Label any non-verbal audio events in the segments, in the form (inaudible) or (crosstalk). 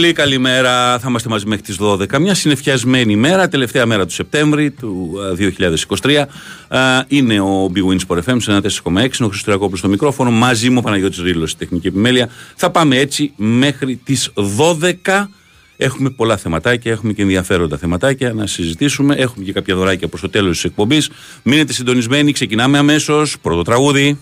Πολύ καλημέρα. Θα είμαστε μαζί μέχρι τις 12. Μια συνεφιασμένη μέρα, τελευταία μέρα του Σεπτέμβρη του 2023. Είναι ο Big Wins Sport FM σε ένα 4,6. Είναι ο Χριστουγεννάκοπλο στο μικρόφωνο. Μαζί μου ο Παναγιώτης Ρήλο στη τεχνική επιμέλεια. Θα πάμε έτσι μέχρι τις 12. Έχουμε πολλά θεματάκια, έχουμε και ενδιαφέροντα θεματάκια να συζητήσουμε. Έχουμε και κάποια δωράκια προς το τέλος της εκπομπής. Μείνετε συντονισμένοι, ξεκινάμε αμέσως. Πρώτο τραγούδι.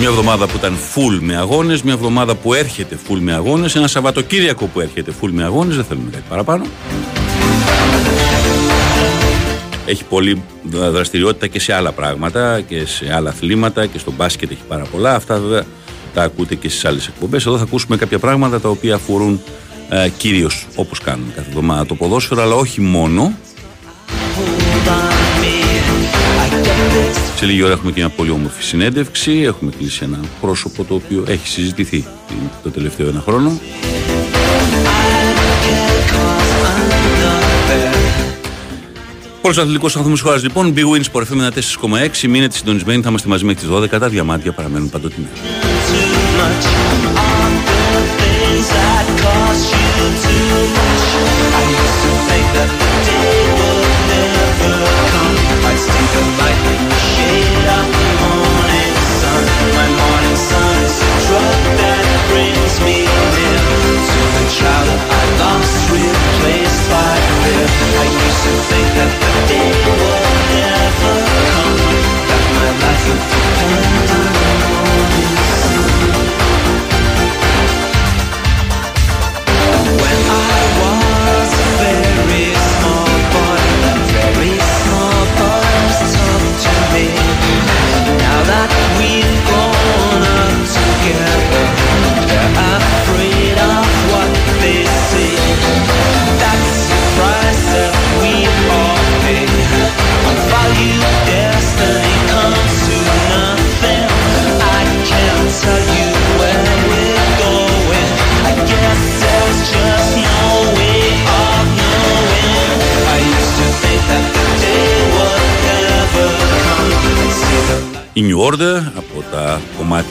Μια εβδομάδα που ήταν full με αγώνες, μια εβδομάδα που έρχεται full με αγώνες, ένα Σαββατοκύριακο που έρχεται full με αγώνες, δεν θέλουμε κάτι παραπάνω. Έχει πολλή δραστηριότητα και σε άλλα πράγματα και σε άλλα αθλήματα και στο μπάσκετ έχει πάρα πολλά. Αυτά βέβαια τα ακούτε και στις άλλες εκπομπές. Εδώ θα ακούσουμε κάποια πράγματα τα οποία αφορούν ε, κυρίως όπως κάνουμε κάθε εβδομάδα το ποδόσφαιρο, αλλά όχι μόνο. Σε λίγη ώρα έχουμε και μια πολύ όμορφη συνέντευξη. Έχουμε κλείσει ένα πρόσωπο το οποίο έχει συζητηθεί το τελευταίο ένα χρόνο. Πολλού αθλητικού ανθρώπου τη χώρα λοιπόν. Big Wins Sport FM 4,6. Μείνετε συντονισμένοι, θα είμαστε μαζί μέχρι τις 12. Τα διαμάτια παραμένουν παντοτινά.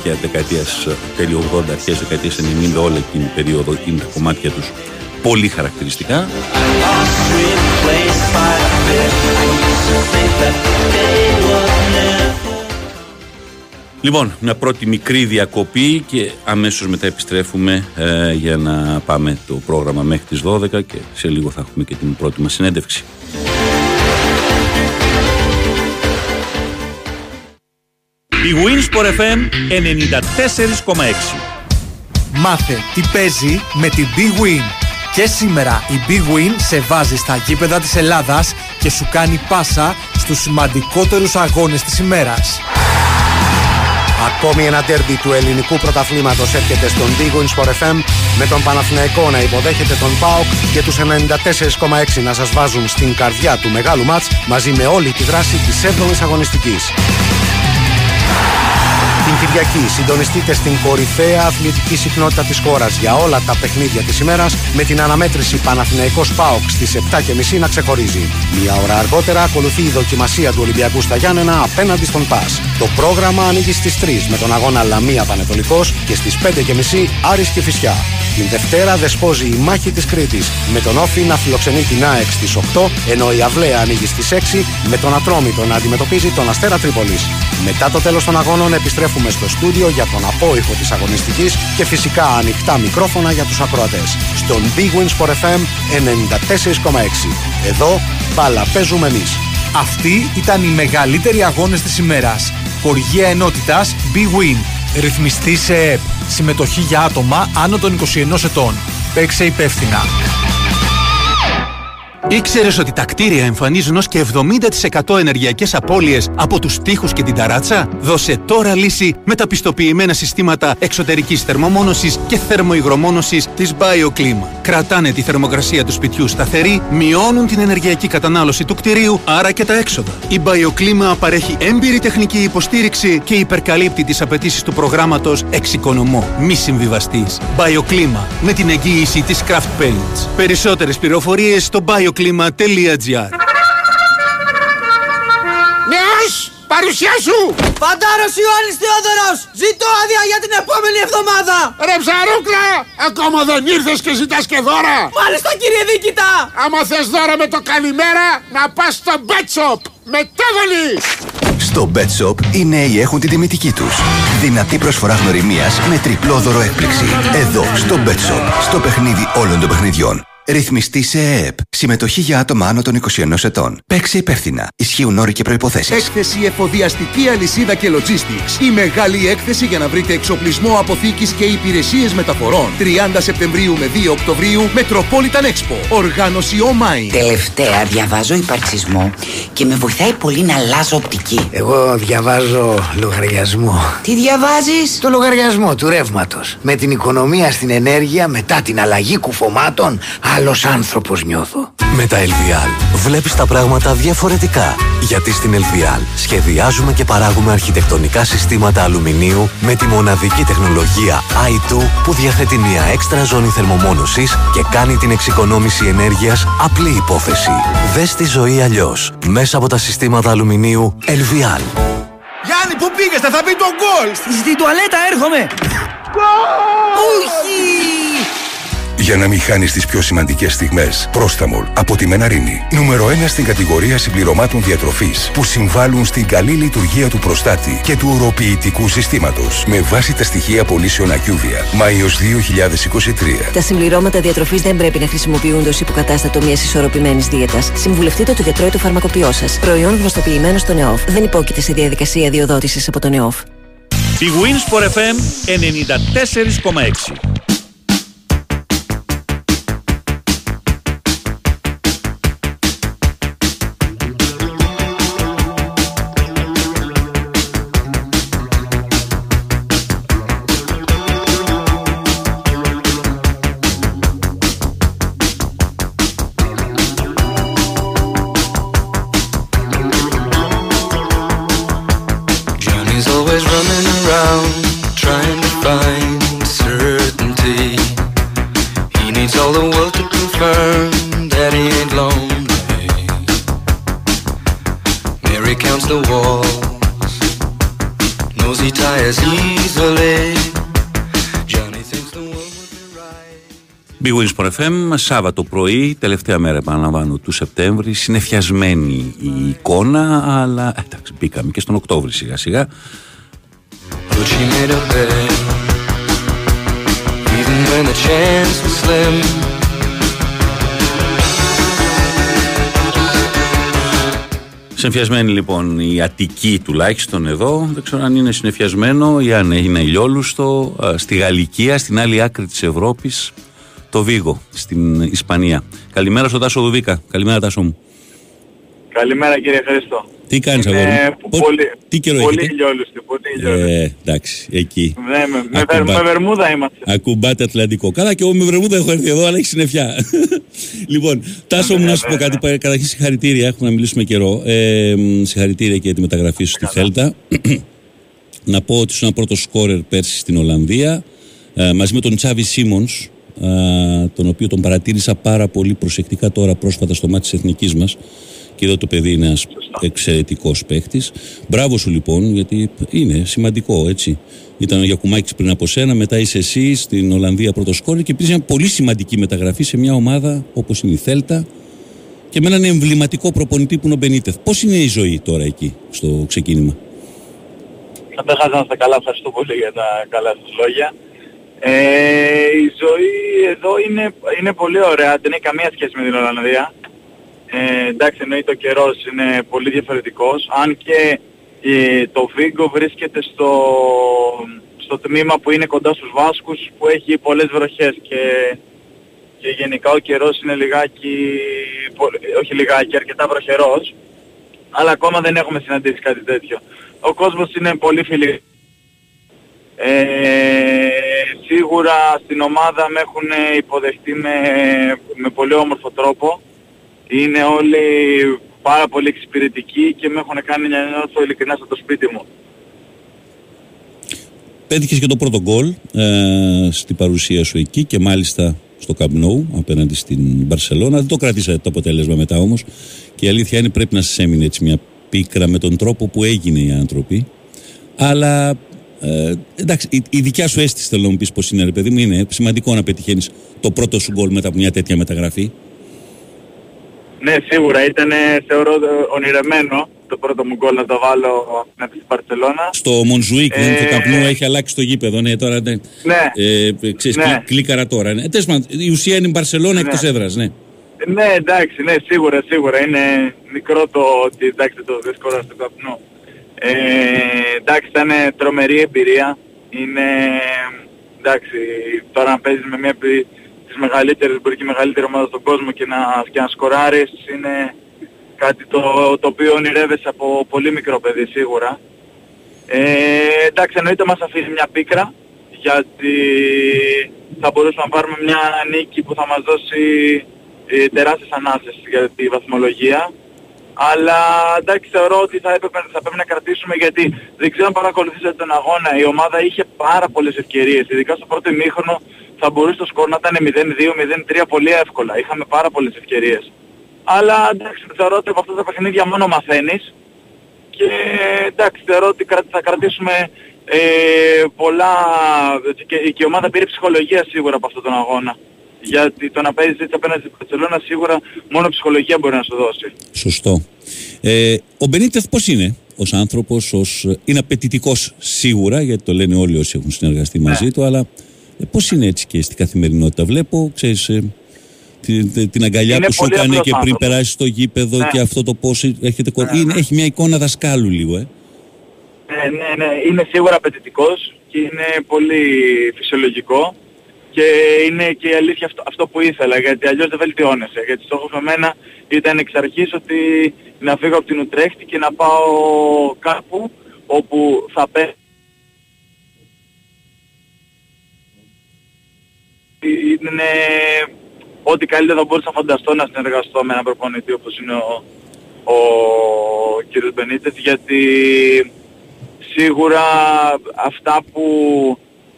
Τα κομμάτια δεκαετίας τέλειο 80, αρχές δεκαετίας 90 όλη εκείνη την περίοδο είναι τα κομμάτια τους πολύ χαρακτηριστικά Λοιπόν, μια πρώτη μικρή διακοπή και αμέσως μετά επιστρέφουμε ε, για να πάμε το πρόγραμμα μέχρι τις 12 και σε λίγο θα έχουμε και την πρώτη μας συνέντευξη. Η Winsport FM 94,6 Μάθε τι παίζει με την Big Win. Και σήμερα η Big Win σε βάζει στα γήπεδα της Ελλάδας και σου κάνει πάσα στους σημαντικότερους αγώνες της ημέρας. Ακόμη ένα τέρμπι του ελληνικού πρωταθλήματος έρχεται στον Big Win Sport FM με τον Παναθηναϊκό να υποδέχεται τον ΠΑΟΚ και τους 94,6 να σας βάζουν στην καρδιά του μεγάλου μάτς μαζί με όλη τη δράση της 7ης αγωνιστικής. Την Κυριακή συντονιστείτε στην κορυφαία αθλητική συχνότητα της χώρας για όλα τα παιχνίδια της ημέρας με την αναμέτρηση Παναθηναϊκός ΠΑΟΚ στις 7.30 να ξεχωρίζει. Μία ώρα αργότερα ακολουθεί η δοκιμασία του Ολυμπιακού στα Γιάννενα απέναντι στον ΠΑΣ. Το πρόγραμμα ανοίγει στις 3 με τον αγώνα Λαμία Πανετολικός και στις 5.30 Άρης και Φυσιά. Την Δευτέρα δεσπόζει η μάχη της Κρήτης με τον Όφη να φιλοξενεί την ΑΕΚ στις 8 ενώ η Αυλαία ανοίγει στις 6 με τον Ατρόμητο να αντιμετωπίζει τον Αστέρα Τρίπολης. Μετά το τέλος των αγώνων επιστρέφουμε στο στούντιο για τον απόϊχο της αγωνιστικής και φυσικά ανοιχτά μικρόφωνα για τους ακροατές. Στον Big Wins for FM 94,6. Εδώ μπάλα παίζουμε εμείς. Αυτοί ήταν οι μεγαλύτεροι αγώνες της ημέρας. Χορηγία ενότητας Big Win. Ρυθμιστή σε ΕΠ. Συμμετοχή για άτομα άνω των 21 ετών. Παίξε υπεύθυνα. Ήξερες ότι τα κτίρια εμφανίζουν ως και 70% ενεργειακές απώλειες από τους τοίχους και την ταράτσα; Δώσε τώρα λύση με τα πιστοποιημένα συστήματα εξωτερικής θερμομόνωσης και θερμοϊγρομόνωσης της BioClima. Κρατάνε τη θερμοκρασία του σπιτιού σταθερή, μειώνουν την ενεργειακή κατανάλωση του κτηρίου, άρα και τα έξοδα. Η BioClima παρέχει έμπειρη τεχνική υποστήριξη και υπερκαλύπτει τις απαιτήσεις του προγράμματος Εξοικονομώ. Μη συμβιβαστής. BioClima με την εγγύηση της Craft Paints. Περισσότερες πληροφορίες στο bioklima.gr Νέος, παρουσία σου! Φαντάρος Ιωάννης Θεόδωρος! Ζητώ άδεια για την επόμενη εβδομάδα! Ρε ψαρούκλα, ακόμα δεν ήρθες και ζητάς και δώρα! Μάλιστα κύριε Δίκητα! Άμα θες δώρα με το καλημέρα, να πας στο Bet Shop! Μετέβολη! Στο Bet Shop οι νέοι έχουν την τιμητική τους. Δυνατή προσφορά γνωριμίας με τριπλό δώρο έκπληξη. Εδώ, στο Bet Shop, στο παιχνίδι όλων των παιχνιδιών. Ρυθμιστή σε ΕΕΠ. Συμμετοχή για άτομα άνω των 21 ετών. Παίξε υπεύθυνα. Ισχύουν όροι και προποθέσει. Έκθεση εφοδιαστική αλυσίδα και logistics. Η μεγάλη έκθεση για να βρείτε εξοπλισμό αποθήκης και υπηρεσίες μεταφορών. 30 Σεπτεμβρίου με 2 Οκτωβρίου Metropolitan Expo. Οργάνωση OMI. Τελευταία διαβάζω υπαρξισμό και με βοηθάει πολύ να αλλάζω οπτική. Εγώ διαβάζω λογαριασμό. Τι διαβάζεις; Το λογαριασμό του ρεύματος. Με την οικονομία στην ενέργεια μετά την αλλαγή κουφωμάτων άλλος άνθρωπος νιώθω. Με τα LVL βλέπεις τα πράγματα διαφορετικά. Γιατί στην LVL σχεδιάζουμε και παράγουμε αρχιτεκτονικά συστήματα αλουμινίου με τη μοναδική τεχνολογία i2 που διαθέτει μια έξτρα ζώνη θερμομόνωσης και κάνει την εξοικονόμηση ενέργειας απλή υπόθεση. Δες τη ζωή αλλιώς. Μέσα από τα συστήματα αλουμινίου LVL. Γιάννη, πού πήγες, θα πει το γκολ! Στην τουαλέτα έρχομαι! Όχι! Για να μην χάνεις τις πιο σημαντικές στιγμές. Πρόσταμολ από τη Μεναρίνη. Νούμερο 1 στην κατηγορία συμπληρωμάτων διατροφής που συμβάλλουν στην καλή λειτουργία του προστάτη και του οροποιητικού συστήματος. Με βάση τα στοιχεία πωλήσεων Ακιούβια. Μάιος 2023. Τα συμπληρώματα διατροφής δεν πρέπει να χρησιμοποιούνται ως υποκατάστατο μιας ισορροπημένης δίαιτας. Συμβουλευτείτε το γιατρό ή το φαρμακοποιό σας. Προϊόν γνωστοποιημένο στο ΝΕΟΦ. Δεν υπόκειται σε διαδικασία διοδότησης από το ΝΕΟΦ. Η Winsport FM 94,6 FM, Σάββατο πρωί, τελευταία μέρα επαναλαμβάνω του Σεπτέμβρη, συνεφιασμένη η εικόνα, αλλά εντάξει μπήκαμε και στον Οκτώβρη σιγά σιγά. Συνεφιασμένη λοιπόν η Αττική τουλάχιστον εδώ, δεν ξέρω αν είναι συνεφιασμένο ή αν είναι ηλιόλουστο, στη Γαλλικία, στην άλλη άκρη της Ευρώπης, το Βίγο στην Ισπανία. Καλημέρα στον Τάσο Δουβίκα. Καλημέρα Τάσο μου. Καλημέρα κύριε Χρήστο. Τι κάνεις αγόρι μου; Πολύ, Τι καιρό πολύ έχετε. ηλιόλουστη, πολύ ηλιόλουστη. Ε, εντάξει, εκεί. Ναι, με, με, Ακουμπά- με βερμούδα είμαστε. Ακουμπάτε Ατλαντικό. Καλά και εγώ με βρεμούδα έχω έρθει εδώ, αλλά έχει συννεφιά. (laughs) λοιπόν, Τάσο μου να σου πω κάτι. πα- Καταρχήν συγχαρητήρια, έχουμε να μιλήσουμε καιρό. Ε, μ, συγχαρητήρια και για τη μεταγραφή σου στη Θέλτα. (clears throat) να πω ότι ήσουν πρώτο σκόρερ πέρσι στην Ολλανδία. Ε, μαζί με τον Τσάβι Σίμονς, τον οποίο τον παρατήρησα πάρα πολύ προσεκτικά τώρα πρόσφατα στο μάτι της εθνικής μας. Και εδώ το παιδί είναι ένας εξαιρετικός παίχτη. Μπράβο σου λοιπόν, γιατί είναι σημαντικό έτσι. Ήταν ο Γιακουμάκης πριν από σένα, μετά είσαι εσύ στην Ολλανδία πρώτο σκόρερ και υπήρξε μια πολύ σημαντική μεταγραφή σε μια ομάδα όπως είναι η Θέλτα και με έναν εμβληματικό προπονητή που είναι ο Μπενίτεθ. Πώς είναι η ζωή τώρα εκεί, στο ξεκίνημα; Καταρχάς να είστε καλά, ευχαριστώ πολύ για τα καλά σας λόγια. Ε, η ζωή εδώ είναι, είναι πολύ ωραία, δεν έχει καμία σχέση με την Ολλανδία. Ε, εντάξει, εννοείται ο καιρός είναι πολύ διαφορετικός, αν και ε, το Βίγκο βρίσκεται στο, στο τμήμα που είναι κοντά στους Βάσκους που έχει πολλές βροχές και, και γενικά ο καιρός είναι λιγάκι πολύ- όχι λιγάκι, αρκετά βροχερός. Αλλά ακόμα δεν έχουμε συναντήσει κάτι τέτοιο. Ο κόσμος είναι πολύ φιλικός. Ε, σίγουρα στην ομάδα με έχουν υποδεχτεί με, με πολύ όμορφο τρόπο. Είναι όλοι πάρα πολύ εξυπηρετικοί και με έχουν κάνει να νιώθω ειλικρινά στο σπίτι μου. Πέτυχες και το πρώτο γκολ ε, στην παρουσία σου εκεί και μάλιστα στο Camp Nou απέναντι στην Μπαρσελόνα. Δεν το κρατήσατε το αποτέλεσμα μετά όμως και η αλήθεια είναι πρέπει να σας έμεινε έτσι μια πίκρα με τον τρόπο που έγινε οι άνθρωποι. Αλλά ε, εντάξει, η, η δικιά σου αίσθηση θέλω να μου πεις πως είναι ρε παιδί μου είναι σημαντικό να πετυχαίνεις το πρώτο σου γκολ μετά από μια τέτοια μεταγραφή. Ναι, σίγουρα ήταν θεωρώ ονειρεμένο το πρώτο μου γκολ να το βάλω στην στην Μπαρσελόνα. Στο Μονζουίκ, δεν το Ε, καπνού έχει αλλάξει το γήπεδο. Ναι, τώρα ναι. Ναι. Ε, ξέρεις, Ναι. κλι- κλίκαρα τώρα. Ναι. Τέλος πάντων, η ουσία είναι η Μπαρσελόνα εκτός έδρας, ναι. Ναι, εντάξει, ναι, σίγουρα, σίγουρα. Είναι μικρό το ότι εντάξει το δύσκολο στο καπνό. Ε, εντάξει, ήταν τρομερή εμπειρία. Είναι, εντάξει, τώρα να παίζεις με μια από τις μεγαλύτερες, μπορεί και η μεγαλύτερη ομάδα στον κόσμο και να, και να σκοράρεις είναι κάτι το, το οποίο ονειρεύεσαι από πολύ μικρό παιδί σίγουρα. Ε, εντάξει, εννοείται μας αφήνει μια πίκρα γιατί θα μπορούσαμε να πάρουμε μια νίκη που θα μας δώσει ε, τεράστιες ανάσες για τη βαθμολογία. Αλλά εντάξει θεωρώ ότι θα, έπρεπε, θα πρέπει να κρατήσουμε γιατί δεν ξέρω αν παρακολουθήσατε τον αγώνα. Η ομάδα είχε πάρα πολλές ευκαιρίες. Ειδικά στο πρώτο ημίχρονο θα μπορούσε το σκορ να ήταν 0-2, 0-3 πολύ εύκολα. Είχαμε πάρα πολλές ευκαιρίες. Αλλά εντάξει θεωρώ ότι από αυτά τα παιχνίδια μόνο μαθαίνεις. Και εντάξει θεωρώ ότι κρα- θα κρατήσουμε ε, πολλά και, και η ομάδα πήρε ψυχολογία σίγουρα από αυτόν τον αγώνα. Γιατί το να παίζεις έτσι απέναντι στην Barcelona σίγουρα μόνο ψυχολογία μπορεί να σου δώσει. Σωστό. Ε, ο Μπενίτεθ πώς είναι ως άνθρωπος, ως, είναι απαιτητικός σίγουρα, γιατί το λένε όλοι όσοι έχουν συνεργαστεί μαζί του, αλλά ε, πώς είναι έτσι και στην καθημερινότητα. Βλέπω, ξέρεις, ε, την, την- την αγκαλιά Είναι που σου πολύ έκανε απλός και πριν άνθρωπος. περάσεις στο γήπεδο Ναι. και αυτό το πώς έχετε κο- είναι, έχει μια εικόνα δασκάλου λίγο, ε. Ναι, ναι, ναι. Είναι σίγουρα απαιτητικός και είναι πολύ φυσιολογικό και είναι και η αλήθεια αυτό, αυτό που ήθελα γιατί αλλιώς δεν βελτιώνεσαι. Γιατί στόχος με μένα ήταν εξ αρχής ότι να φύγω από την Ουτρέχτη και να πάω κάπου όπου θα πέ... είναι ό,τι καλύτερο θα μπορούσα να φανταστώ να συνεργαστώ με έναν προπονητή όπως είναι ο, ο κ. Μπενίτες γιατί σίγουρα αυτά που,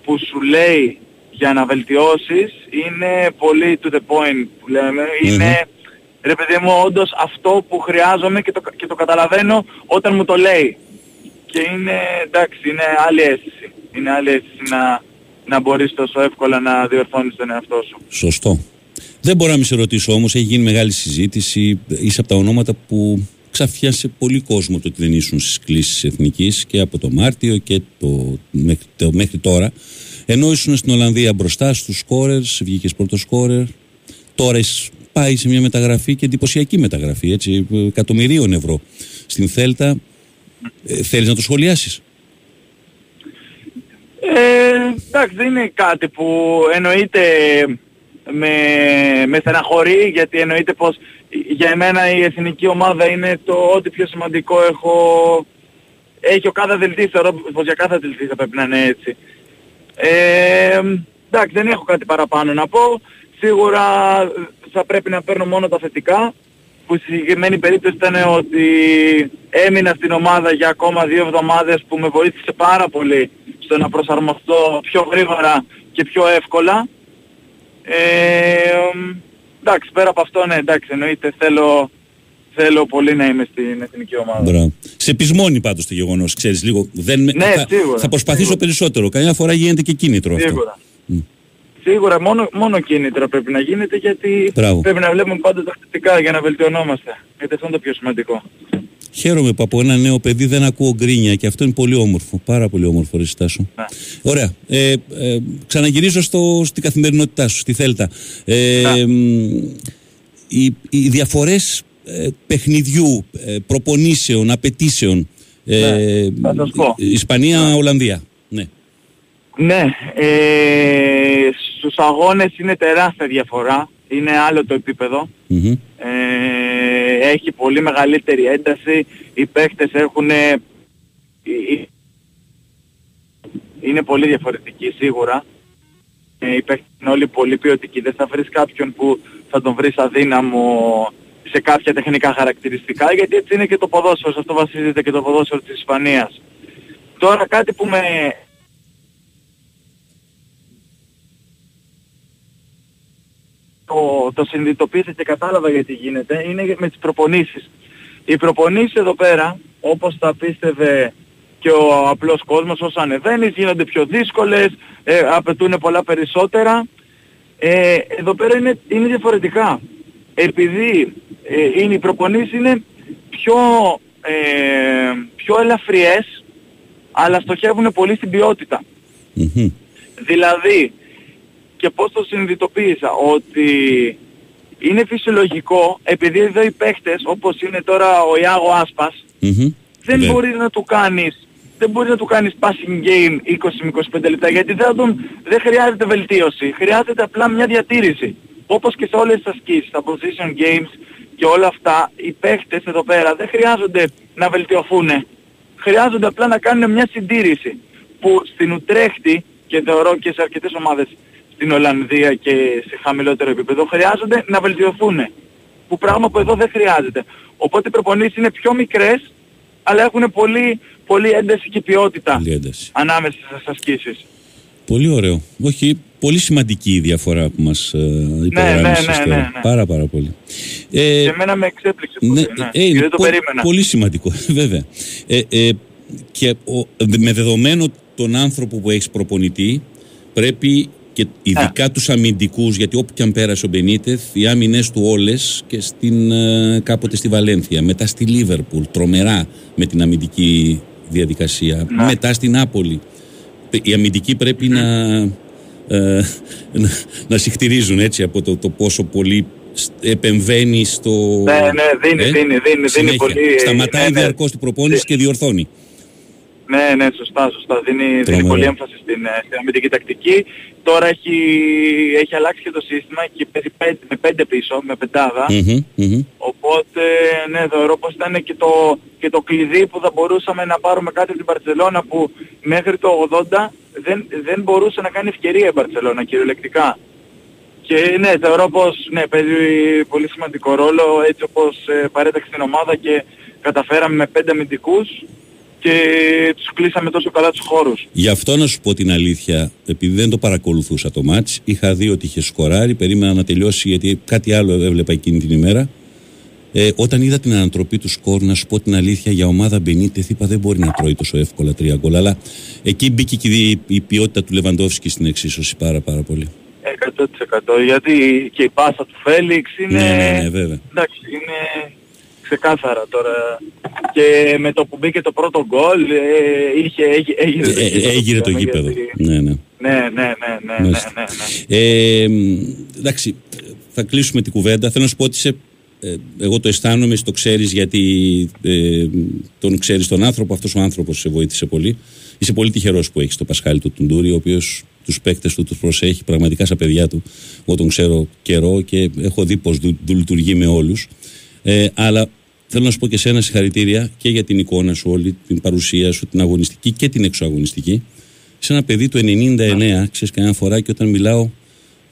που σου λέει για να βελτιώσεις είναι πολύ to the point που λέμε. Είναι ρε παιδί μου όντως αυτό που χρειάζομαι και το, και το καταλαβαίνω όταν μου το λέει. Και είναι εντάξει, είναι άλλη αίσθηση. Είναι άλλη αίσθηση να, να μπορείς τόσο εύκολα να διορθώνεις τον εαυτό σου. Σωστό. Δεν μπορώ να μην σε ρωτήσω όμως, έχει γίνει μεγάλη συζήτηση. Είσαι από τα ονόματα που ξαφιάσε πολύ κόσμο το ότι δεν ήσουν στις κλήσεις εθνικής και από το Μάρτιο και το, μέχρι, το, μέχρι τώρα. Ενώ ήσουν στην Ολλανδία μπροστά στους σκόρερς, βγήκες πρώτος σκόρερ. Τώρα έχεις πάει σε μια μεταγραφή και εντυπωσιακή μεταγραφή, έτσι, εκατομμυρίων ευρώ στην Θέλτα. Ε, θέλεις να το σχολιάσεις; Ε, εντάξει, δεν είναι κάτι που εννοείται με, με στεναχωρεί γιατί εννοείται πως για εμένα η εθνική ομάδα είναι το ό,τι πιο σημαντικό έχω έχει ο κάθε δελτής, θεωρώ πως για κάθε δελτή θα πρέπει να είναι έτσι. Ε, εντάξει, δεν έχω κάτι παραπάνω να πω. Σίγουρα θα πρέπει να παίρνω μόνο τα θετικά που στη συγκεκριμένη περίπτωση ήταν ότι έμεινα στην ομάδα για ακόμα δύο εβδομάδες που με βοήθησε πάρα πολύ στο να προσαρμοστώ πιο γρήγορα και πιο εύκολα. Ε, εντάξει, πέρα από αυτό, ναι, εντάξει, εννοείται θέλω, θέλω πολύ να είμαι στην εθνική ομάδα. Μπράβο. Σε πεισμώνει πάντως το γεγονός, ξέρεις λίγο. Δεν, με- Ναι, θα, σίγουρα, θα προσπαθήσω σίγουρα. περισσότερο. Καμιά φορά γίνεται και κίνητρο αυτό. Σίγουρα. Σίγουρα μόνο, μόνο κίνητρα πρέπει να γίνεται γιατί Μπράβο. πρέπει να βλέπουμε πάντα τα θετικά για να βελτιωνόμαστε. Γιατί αυτό είναι το πιο σημαντικό. Χαίρομαι που από ένα νέο παιδί δεν ακούω γκρίνια και αυτό είναι πολύ όμορφο. Πάρα πολύ όμορφο, ρε Στάσο. Ναι. Ωραία. Ε, ε, ξαναγυρίζω στο, στην καθημερινότητά σου, στη Θέλτα. Ε, μ, οι, οι διαφορές ε, παιχνιδιού, ε, προπονήσεων, απαιτήσεων. Ε, θα σας πω. Ισπανία-Ολλανδία. Ναι. Ναι, ε, στους αγώνες είναι τεράστια διαφορά. Είναι άλλο το επίπεδο. Μμμ. Ε, έχει πολύ μεγαλύτερη ένταση, οι παίχτες έχουν... ε, ε, Είναι πολύ διαφορετικοί σίγουρα. Ε, οι παίχτες είναι όλοι πολύ ποιοτικοί. Δεν θα βρεις κάποιον που θα τον βρεις αδύναμο σε κάποια τεχνικά χαρακτηριστικά, γιατί έτσι είναι και το ποδόσφαιρο, σε αυτό βασίζεται και το ποδόσφαιρο της Ισπανίας. Τώρα κάτι που με το, το συνειδητοποίησα και κατάλαβα γιατί γίνεται είναι με τις προπονήσεις. Οι προπονήσεις εδώ πέρα, όπως τα πίστευε και ο απλός κόσμος όσο ανεβαίνεις, γίνονται πιο δύσκολες, ε, απαιτούν πολλά περισσότερα. Ε, εδώ πέρα είναι, είναι διαφορετικά. Επειδή ε, είναι, οι προπονήσεις είναι πιο, ε, πιο ελαφριές, αλλά στοχεύουν πολύ στην ποιότητα. Δηλαδή, και πώς το συνειδητοποίησα, ότι είναι φυσιολογικό, επειδή εδώ οι παίχτες, όπως είναι τώρα ο Ιάγο Άσπας, δεν Ναι. μπορεί να του κάνεις δεν μπορεί να του κάνεις passing game 20 με 25 λεπτά γιατί δεν, θα τον, δεν χρειάζεται βελτίωση, χρειάζεται απλά μια διατήρηση. Όπως και σε όλες τις ασκήσεις, τα position games και όλα αυτά, οι παίχτες εδώ πέρα δεν χρειάζονται να βελτιωθούν. Χρειάζονται απλά να κάνουν μια συντήρηση. Που στην Ουτρέχτη και θεωρώ και σε αρκετές ομάδες στην Ολλανδία και σε χαμηλότερο επίπεδο χρειάζονται να βελτιωθούν. Που πράγμα που εδώ δεν χρειάζεται. Οπότε οι προπονήσεις είναι πιο μικρές αλλά έχουν πολύ, πολύ ένταση και ποιότητα Πολύ ένταση. ανάμεσα στις ασκήσεις. Πολύ ωραίο. Όχι, πολύ σημαντική η διαφορά που μας ε, υπογράμμισες ναι, ναι, τώρα. ναι, ναι. Πάρα πάρα πολύ. Ε, Και εμένα με εξέπληξε πολύ, ναι, ναι, ε, γιατί είναι δεν το πο- περίμενα. πολύ σημαντικό, (laughs) βέβαια. Ε, ε, και ο, με δεδομένο τον άνθρωπο που έχεις προπονητή, πρέπει και ειδικά τους αμυντικούς, γιατί όπου και αν πέρασε ο Μπενίτεθ, οι άμυνες του όλες και στην, ε, κάποτε στη Βαλένθια, μετά στη Λίβερπουλ, τρομερά με την αμυντική διαδικασία, μετά στην Νάπολη. Οι αμυντικοί πρέπει να, ε, να, να συχτηρίζουν έτσι από το, το πόσο πολύ σ- επεμβαίνει στο... Ναι, ναι, δίνει, δίνει, δίνει, δίνει συνέχεια. πολύ, ε, Σταματάει ναι, ναι. διαρκώς την προπόνηση και διορθώνει. Ναι, ναι, σωστά, σωστά. Δίνει, δίνει Τρομερό. πολύ έμφαση στην, ε, στην αμυντική τακτική. Τώρα έχει, έχει αλλάξει και το σύστημα και παίζει πέντε, με πέντε πίσω, με πεντάδα. Μμμ, μμμ. Οπότε, ναι, θεωρώ πως ήταν και το, και το κλειδί που θα μπορούσαμε να πάρουμε κάτι από την Μπαρτσελώνα που μέχρι το 80 δεν, δεν μπορούσε να κάνει ευκαιρία η Μπαρτσελώνα κυριολεκτικά. Και ναι, θεωρώ πως ναι, παίζει πολύ σημαντικό ρόλο έτσι όπως ε, παρέταξε την ομάδα και καταφέραμε με πέντε αμυντικούς και τους κλείσαμε τόσο καλά τους χώρους. Γι' αυτό να σου πω την αλήθεια, επειδή δεν το παρακολουθούσα το μάτς, είχα δει ότι είχε σκοράρει, περίμενα να τελειώσει γιατί κάτι άλλο έβλεπα εκείνη την ημέρα. Ε, όταν είδα την ανατροπή του σκορ, να σου πω την αλήθεια, για ομάδα Μπενίτεθ είπα δεν μπορεί να τρώει τόσο εύκολα τρία γκολ. Αλλά εκεί μπήκε και η, η ποιότητα του Λεβαντόφσκι στην εξίσωση πάρα πάρα πολύ. 100% γιατί και η πάσα του Φέλιξ είναι... Ναι, ναι, ναι, βέβαια. Εντάξει, είναι ξεκάθαρα τώρα. Και με το που μπήκε το πρώτο γκολ, ε, είχε, έγι- έγιρε το Ε, γήπεδο. ε, έγιρε το γιατί- γήπεδο. Ναι, ναι. Ναι, ναι, ναι, ναι, ναι, ναι, Μάλιστα. ναι. Ε, μ, εντάξει, θα κλείσουμε την κουβέντα. Θέλω να σου πω ότι σε, ε, εγώ το αισθάνομαι, εσύ το ξέρεις γιατί ε, τον ξέρεις τον άνθρωπο, αυτός ο άνθρωπος σε βοήθησε πολύ. Είσαι πολύ τυχερός που έχεις το Πασχάλη του Τουντούρη, ο οποίος τους παίκτες του τους προσέχει πραγματικά σαν παιδιά του. Εγώ τον ξέρω καιρό και έχω δει πως δου, δου- λειτουργεί με όλους. Ε, αλλά θέλω να σου πω και σένα συγχαρητήρια και για την εικόνα σου όλη, την παρουσία σου, την αγωνιστική και την εξωαγωνιστική. Σε ένα παιδί του 99, ξέρεις κανένα φορά και όταν μιλάω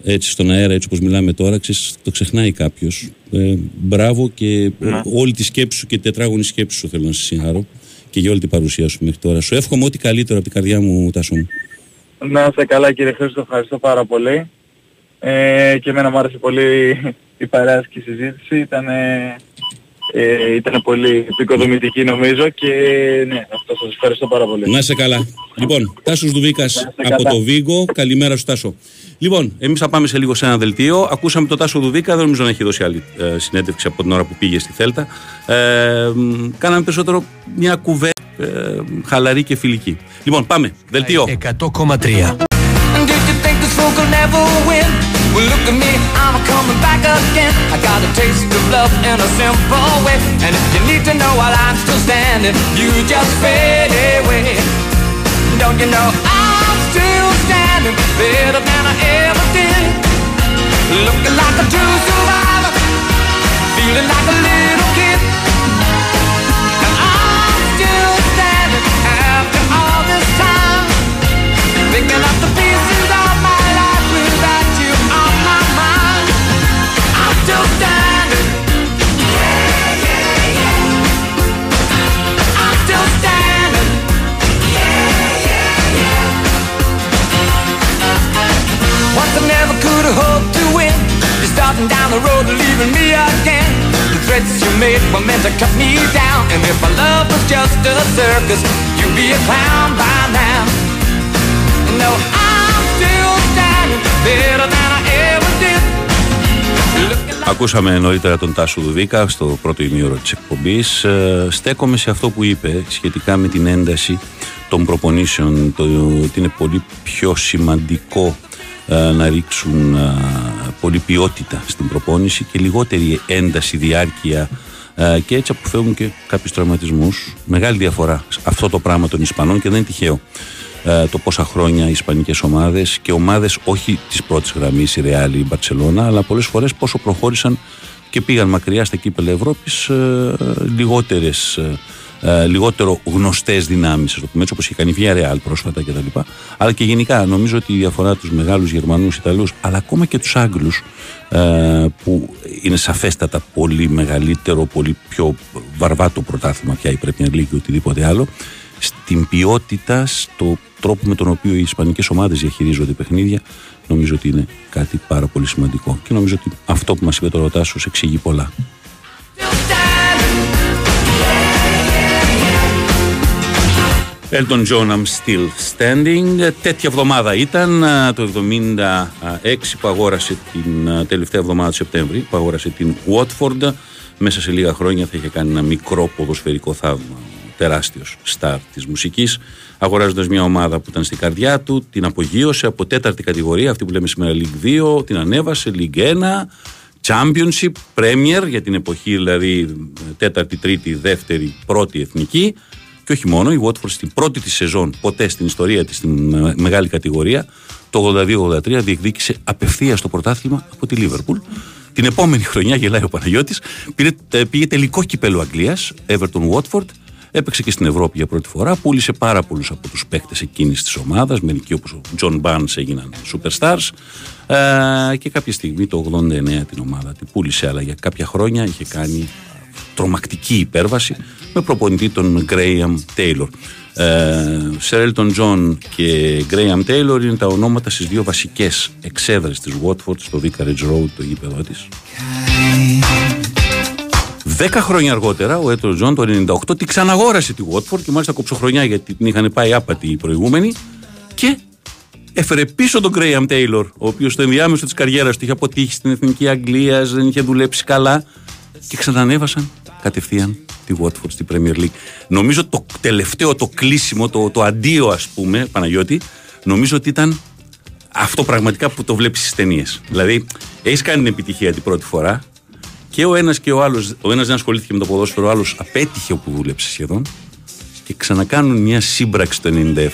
έτσι στον αέρα, έτσι όπως μιλάμε τώρα, ξέρεις, το ξεχνάει κάποιος. Ε, μπράβο και Ναι. όλη τη σκέψη σου και τη τετράγωνη σκέψη σου θέλω να σε συγχαρώ και για όλη την παρουσία σου μέχρι τώρα. Σου εύχομαι ό,τι καλύτερο από την καρδιά μου, Τάσο μου. Να είστε καλά κύριε Χρήστο, ευχαριστώ πάρα πολύ. Ε, και εμένα μου άρεσε πολύ η παρέας και η συζήτηση. Ήταν, ε, ήταν πολύ επικοδομητική νομίζω και ναι, αυτό σας ευχαριστώ πάρα πολύ. Να είσαι καλά. Λοιπόν, Τάσος Δουβίκας από καλά. το Βίγκο. Καλημέρα σου Τάσο. Λοιπόν, εμείς θα πάμε σε λίγο σε ένα δελτίο. Ακούσαμε τον Τάσο Δουβίκα, δεν νομίζω να έχει δώσει άλλη ε, συνέντευξη από την ώρα που πήγε στη Θέλτα. Ε, μ, κάναμε περισσότερο μια κουβέντα ε, χαλαρή και φιλική. Λοιπόν, πάμε. Δελτίο. 100,3 Well, look at me, I'm coming back again. I got a taste of love in a simple way. And if you need to know while I'm still standing, you just fade away. Don't you know I'm still standing better than I ever did? Looking like a true survivor, feeling like a little kid. And I'm still standing after all this time, thinking of the Ακούσαμε νωρίτερα τον Τάσο Δουβίκα στο πρώτο ημίωρο της εκπομπής. Ε, στέκομαι σε αυτό που είπε σχετικά με την ένταση των προπονήσεων, το ότι είναι πολύ πιο σημαντικό να ρίξουν ε, πολύ ποιότητα στην προπόνηση και λιγότερη ένταση, διάρκεια ε, και έτσι αποφεύγουν και κάποιους τραυματισμούς. Μεγάλη διαφορά αυτό το πράγμα των Ισπανών και δεν είναι τυχαίο ε, το πόσα χρόνια οι Ισπανικές ομάδες και ομάδες όχι της πρώτης γραμμής, η Ρεάλ, η Μπαρτσελώνα, αλλά πολλές φορές πόσο προχώρησαν και πήγαν μακριά στα κύπελα Ευρώπης ε, λιγότερες ε, ε, λιγότερο γνωστές δυνάμεις, ας το πούμε έτσι, όπως είχε κάνει η Via Real πρόσφατα κτλ. Αλλά και γενικά νομίζω ότι η διαφορά τους μεγάλους Γερμανούς, Ιταλούς, αλλά ακόμα και τους Άγγλους, ε, που είναι σαφέστατα πολύ μεγαλύτερο, πολύ πιο βαρβάτο πρωτάθλημα πια η Premier League ή οτιδήποτε άλλο, στην ποιότητα, στο τρόπο με τον οποίο οι Ισπανικές ομάδες διαχειρίζονται παιχνίδια, νομίζω ότι είναι κάτι πάρα πολύ σημαντικό. Και νομίζω ότι αυτό που μας είπε το Ρωτάσος εξηγεί πολλά. Elton John, I'm still standing. Τέτοια εβδομάδα ήταν το 76 που αγόρασε την τελευταία εβδομάδα του Σεπτέμβρη, που αγόρασε την Watford. Μέσα σε λίγα χρόνια θα είχε κάνει ένα μικρό ποδοσφαιρικό θαύμα. Τεράστιος στάρ της μουσικής. Αγοράζοντας μια ομάδα που ήταν στην καρδιά του, την απογείωσε από τέταρτη κατηγορία, αυτή που λέμε σήμερα League 2, την ανέβασε League 1, Championship, Premier για την εποχή δηλαδή τέταρτη, τρίτη, δεύτερη, πρώτη εθνική και όχι μόνο, η Watford στην πρώτη της σεζόν, ποτέ στην ιστορία της, στην μεγάλη κατηγορία, το 82-83 διεκδίκησε απευθεία το πρωτάθλημα από τη Λίβερπουλ. Την επόμενη χρονιά, γελάει ο Παναγιώτης, ε, πήγε τελικό κυπέλο Αγγλίας, Everton Watford, έπαιξε και στην Ευρώπη για πρώτη φορά, πούλησε πάρα πολλούς από τους παίκτες εκείνης της ομάδας, μερικοί όπως ο Τζον Μπαρνς έγιναν superstars. Ε, και κάποια στιγμή το 89 την ομάδα την πούλησε, αλλά για κάποια χρόνια είχε κάνει τρομακτική υπέρβαση με προπονητή τον Graham Taylor. Σερ Elton John και Graham Taylor είναι τα ονόματα στις δύο βασικές εξέδρες της Watford στο Vicarage Road, το γήπεδο της. Δέκα χρόνια αργότερα, ο Έλτον Τζον το 98 τη ξαναγόρασε τη Watford και μάλιστα κοψοχρονιά γιατί την είχαν πάει άπατη οι προηγούμενοι και έφερε πίσω τον Graham Taylor, ο οποίος στο ενδιάμεσο της καριέρας του είχε αποτύχει στην εθνική Αγγλίας, δεν είχε δουλέψει καλά και ξανανέβασαν κατευθείαν τη Watford στη Premier League. Νομίζω το τελευταίο, το κλείσιμο, το, το αντίο ας πούμε, Παναγιώτη, νομίζω ότι ήταν αυτό πραγματικά που το βλέπεις στις ταινίες. Δηλαδή, έχεις κάνει την επιτυχία την πρώτη φορά και ο ένας και ο άλλος, ο ένας δεν ασχολήθηκε με το ποδόσφαιρο, ο άλλος απέτυχε όπου δούλεψε σχεδόν και ξανακάνουν μια σύμπραξη το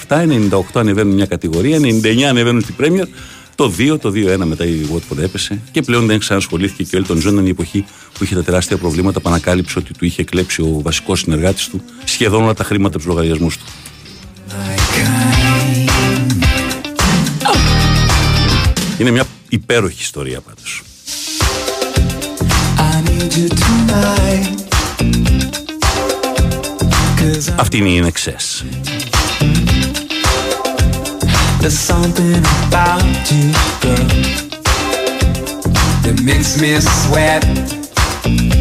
97, 98 ανεβαίνουν μια κατηγορία, 99 ανεβαίνουν στην Premier το 2, το 2-1 μετά η Watford έπεσε και πλέον δεν ξανασχολήθηκε και ο Elton John ήταν η εποχή που είχε τα τεράστια προβλήματα που ανακάλυψε ότι του είχε κλέψει ο βασικός συνεργάτης του σχεδόν όλα τα χρήματα τους λογαριασμούς του. Είναι μια υπέροχη ιστορία πάντως. Αυτή είναι η Inexcess. There's something about you, girl, that makes me sweat.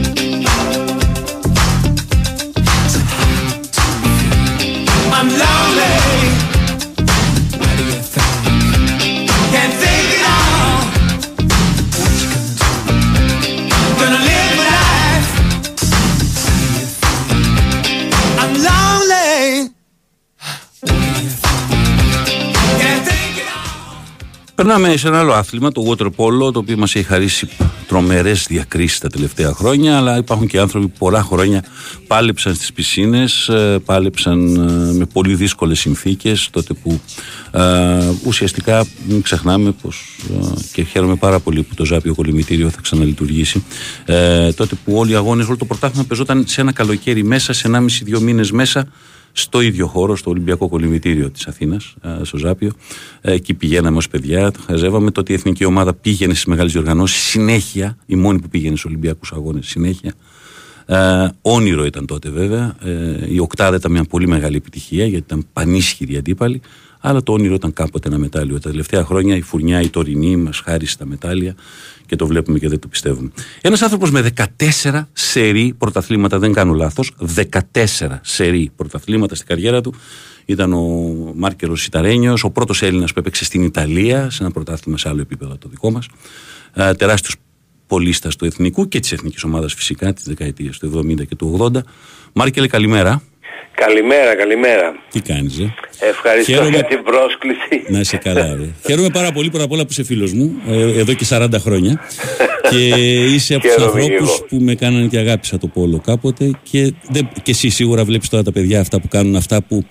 Περνάμε σε ένα άλλο άθλημα, το water polo, το οποίο μας έχει χαρίσει τρομερές διακρίσεις τα τελευταία χρόνια, αλλά υπάρχουν και άνθρωποι που πολλά χρόνια πάλεψαν στις πισίνες, ε, πάλεψαν ε, με πολύ δύσκολες συνθήκες, τότε που ε, ουσιαστικά μην ξεχνάμε πως, ε, και χαίρομαι πάρα πολύ που το Ζάπιο Κολυμητήριο θα ξαναλειτουργήσει, ε, τότε που όλοι οι αγώνες, όλο το πρωτάθλημα πεζόταν σε ένα καλοκαίρι μέσα, σε 1,5-2 μήνες μέσα, στο ίδιο χώρο, στο Ολυμπιακό Κολυμβητήριο της Αθήνας, στο Ζάπιο. Εκεί πηγαίναμε ως παιδιά, το χαζεύαμε. Τότε η εθνική ομάδα πήγαινε στις μεγάλες διοργανώσεις συνέχεια, η μόνη που πήγαινε στους Ολυμπιακούς Αγώνες συνέχεια. Ε, όνειρο ήταν τότε βέβαια. Ε, η Οκτάδα ήταν μια πολύ μεγάλη επιτυχία γιατί ήταν πανίσχυρη αντίπαλη. Αλλά το όνειρο ήταν κάποτε ένα μετάλλιο. Τα τελευταία χρόνια η φουρνιά, η τωρινή μας χάρισε τα μετάλλια και το βλέπουμε και δεν το πιστεύουμε. Ένας άνθρωπος με 14 σερή πρωταθλήματα, δεν κάνω λάθος, 14 σερή πρωταθλήματα στην καριέρα του. Ήταν ο Μάρκερος Ιταρένιο, ο πρώτος Έλληνας που έπαιξε στην Ιταλία, σε ένα πρωτάθλημα σε άλλο επίπεδο από το δικό μας. Ε, Τεράστιος πολίστα του εθνικού και της εθνικής ομάδας φυσικά της δεκαετίας του 70 και του 80. Μάρκελε, καλημέρα. Καλημέρα, καλημέρα. Τι κάνεις, ε; Ευχαριστώ Χαίρομαι- για την πρόσκληση. Να είσαι καλά, ρε. Χαίρομαι πάρα πολύ πρώτα απ' όλα που είσαι φίλος μου, ε, εδώ και 40 χρόνια. (laughs) και είσαι από τους Χαίρομαι και ανθρώπους εγώ. που με κάνανε και αγάπησα το πόλο κάποτε. Και, δεν, και εσύ σίγουρα βλέπεις τώρα τα παιδιά αυτά που κάνουν αυτά που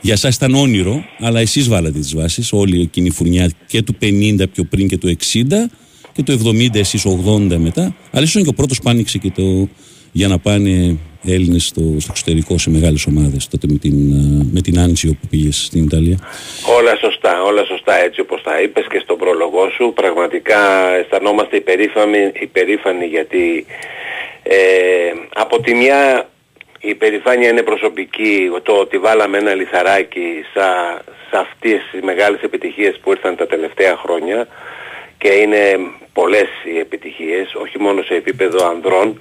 για εσά ήταν όνειρο, αλλά εσείς βάλατε τις βάσεις. Όλη εκείνη η φουρνιά και του 50 πιο πριν και του 60 και του 70 εσείς 80 μετά. Αλλά ήσουν και ο πρώτος που άνοιξε και το για να πάνε Έλληνες στο, στο εξωτερικό σε μεγάλες ομάδες. Τότε με την, ε, με την Άντσιο που πήγε στην Ιταλία. Όλα σωστά, όλα σωστά έτσι όπως τα είπες και στον πρόλογό σου. Πραγματικά αισθανόμαστε υπερήφανοι, υπερήφανοι γιατί ε, από τη μια η υπερηφάνεια είναι προσωπική, το ότι βάλαμε ένα λιθαράκι σα, σε αυτές τις μεγάλες επιτυχίες που ήρθαν τα τελευταία χρόνια και είναι πολλές οι επιτυχίες, όχι μόνο σε επίπεδο ανδρών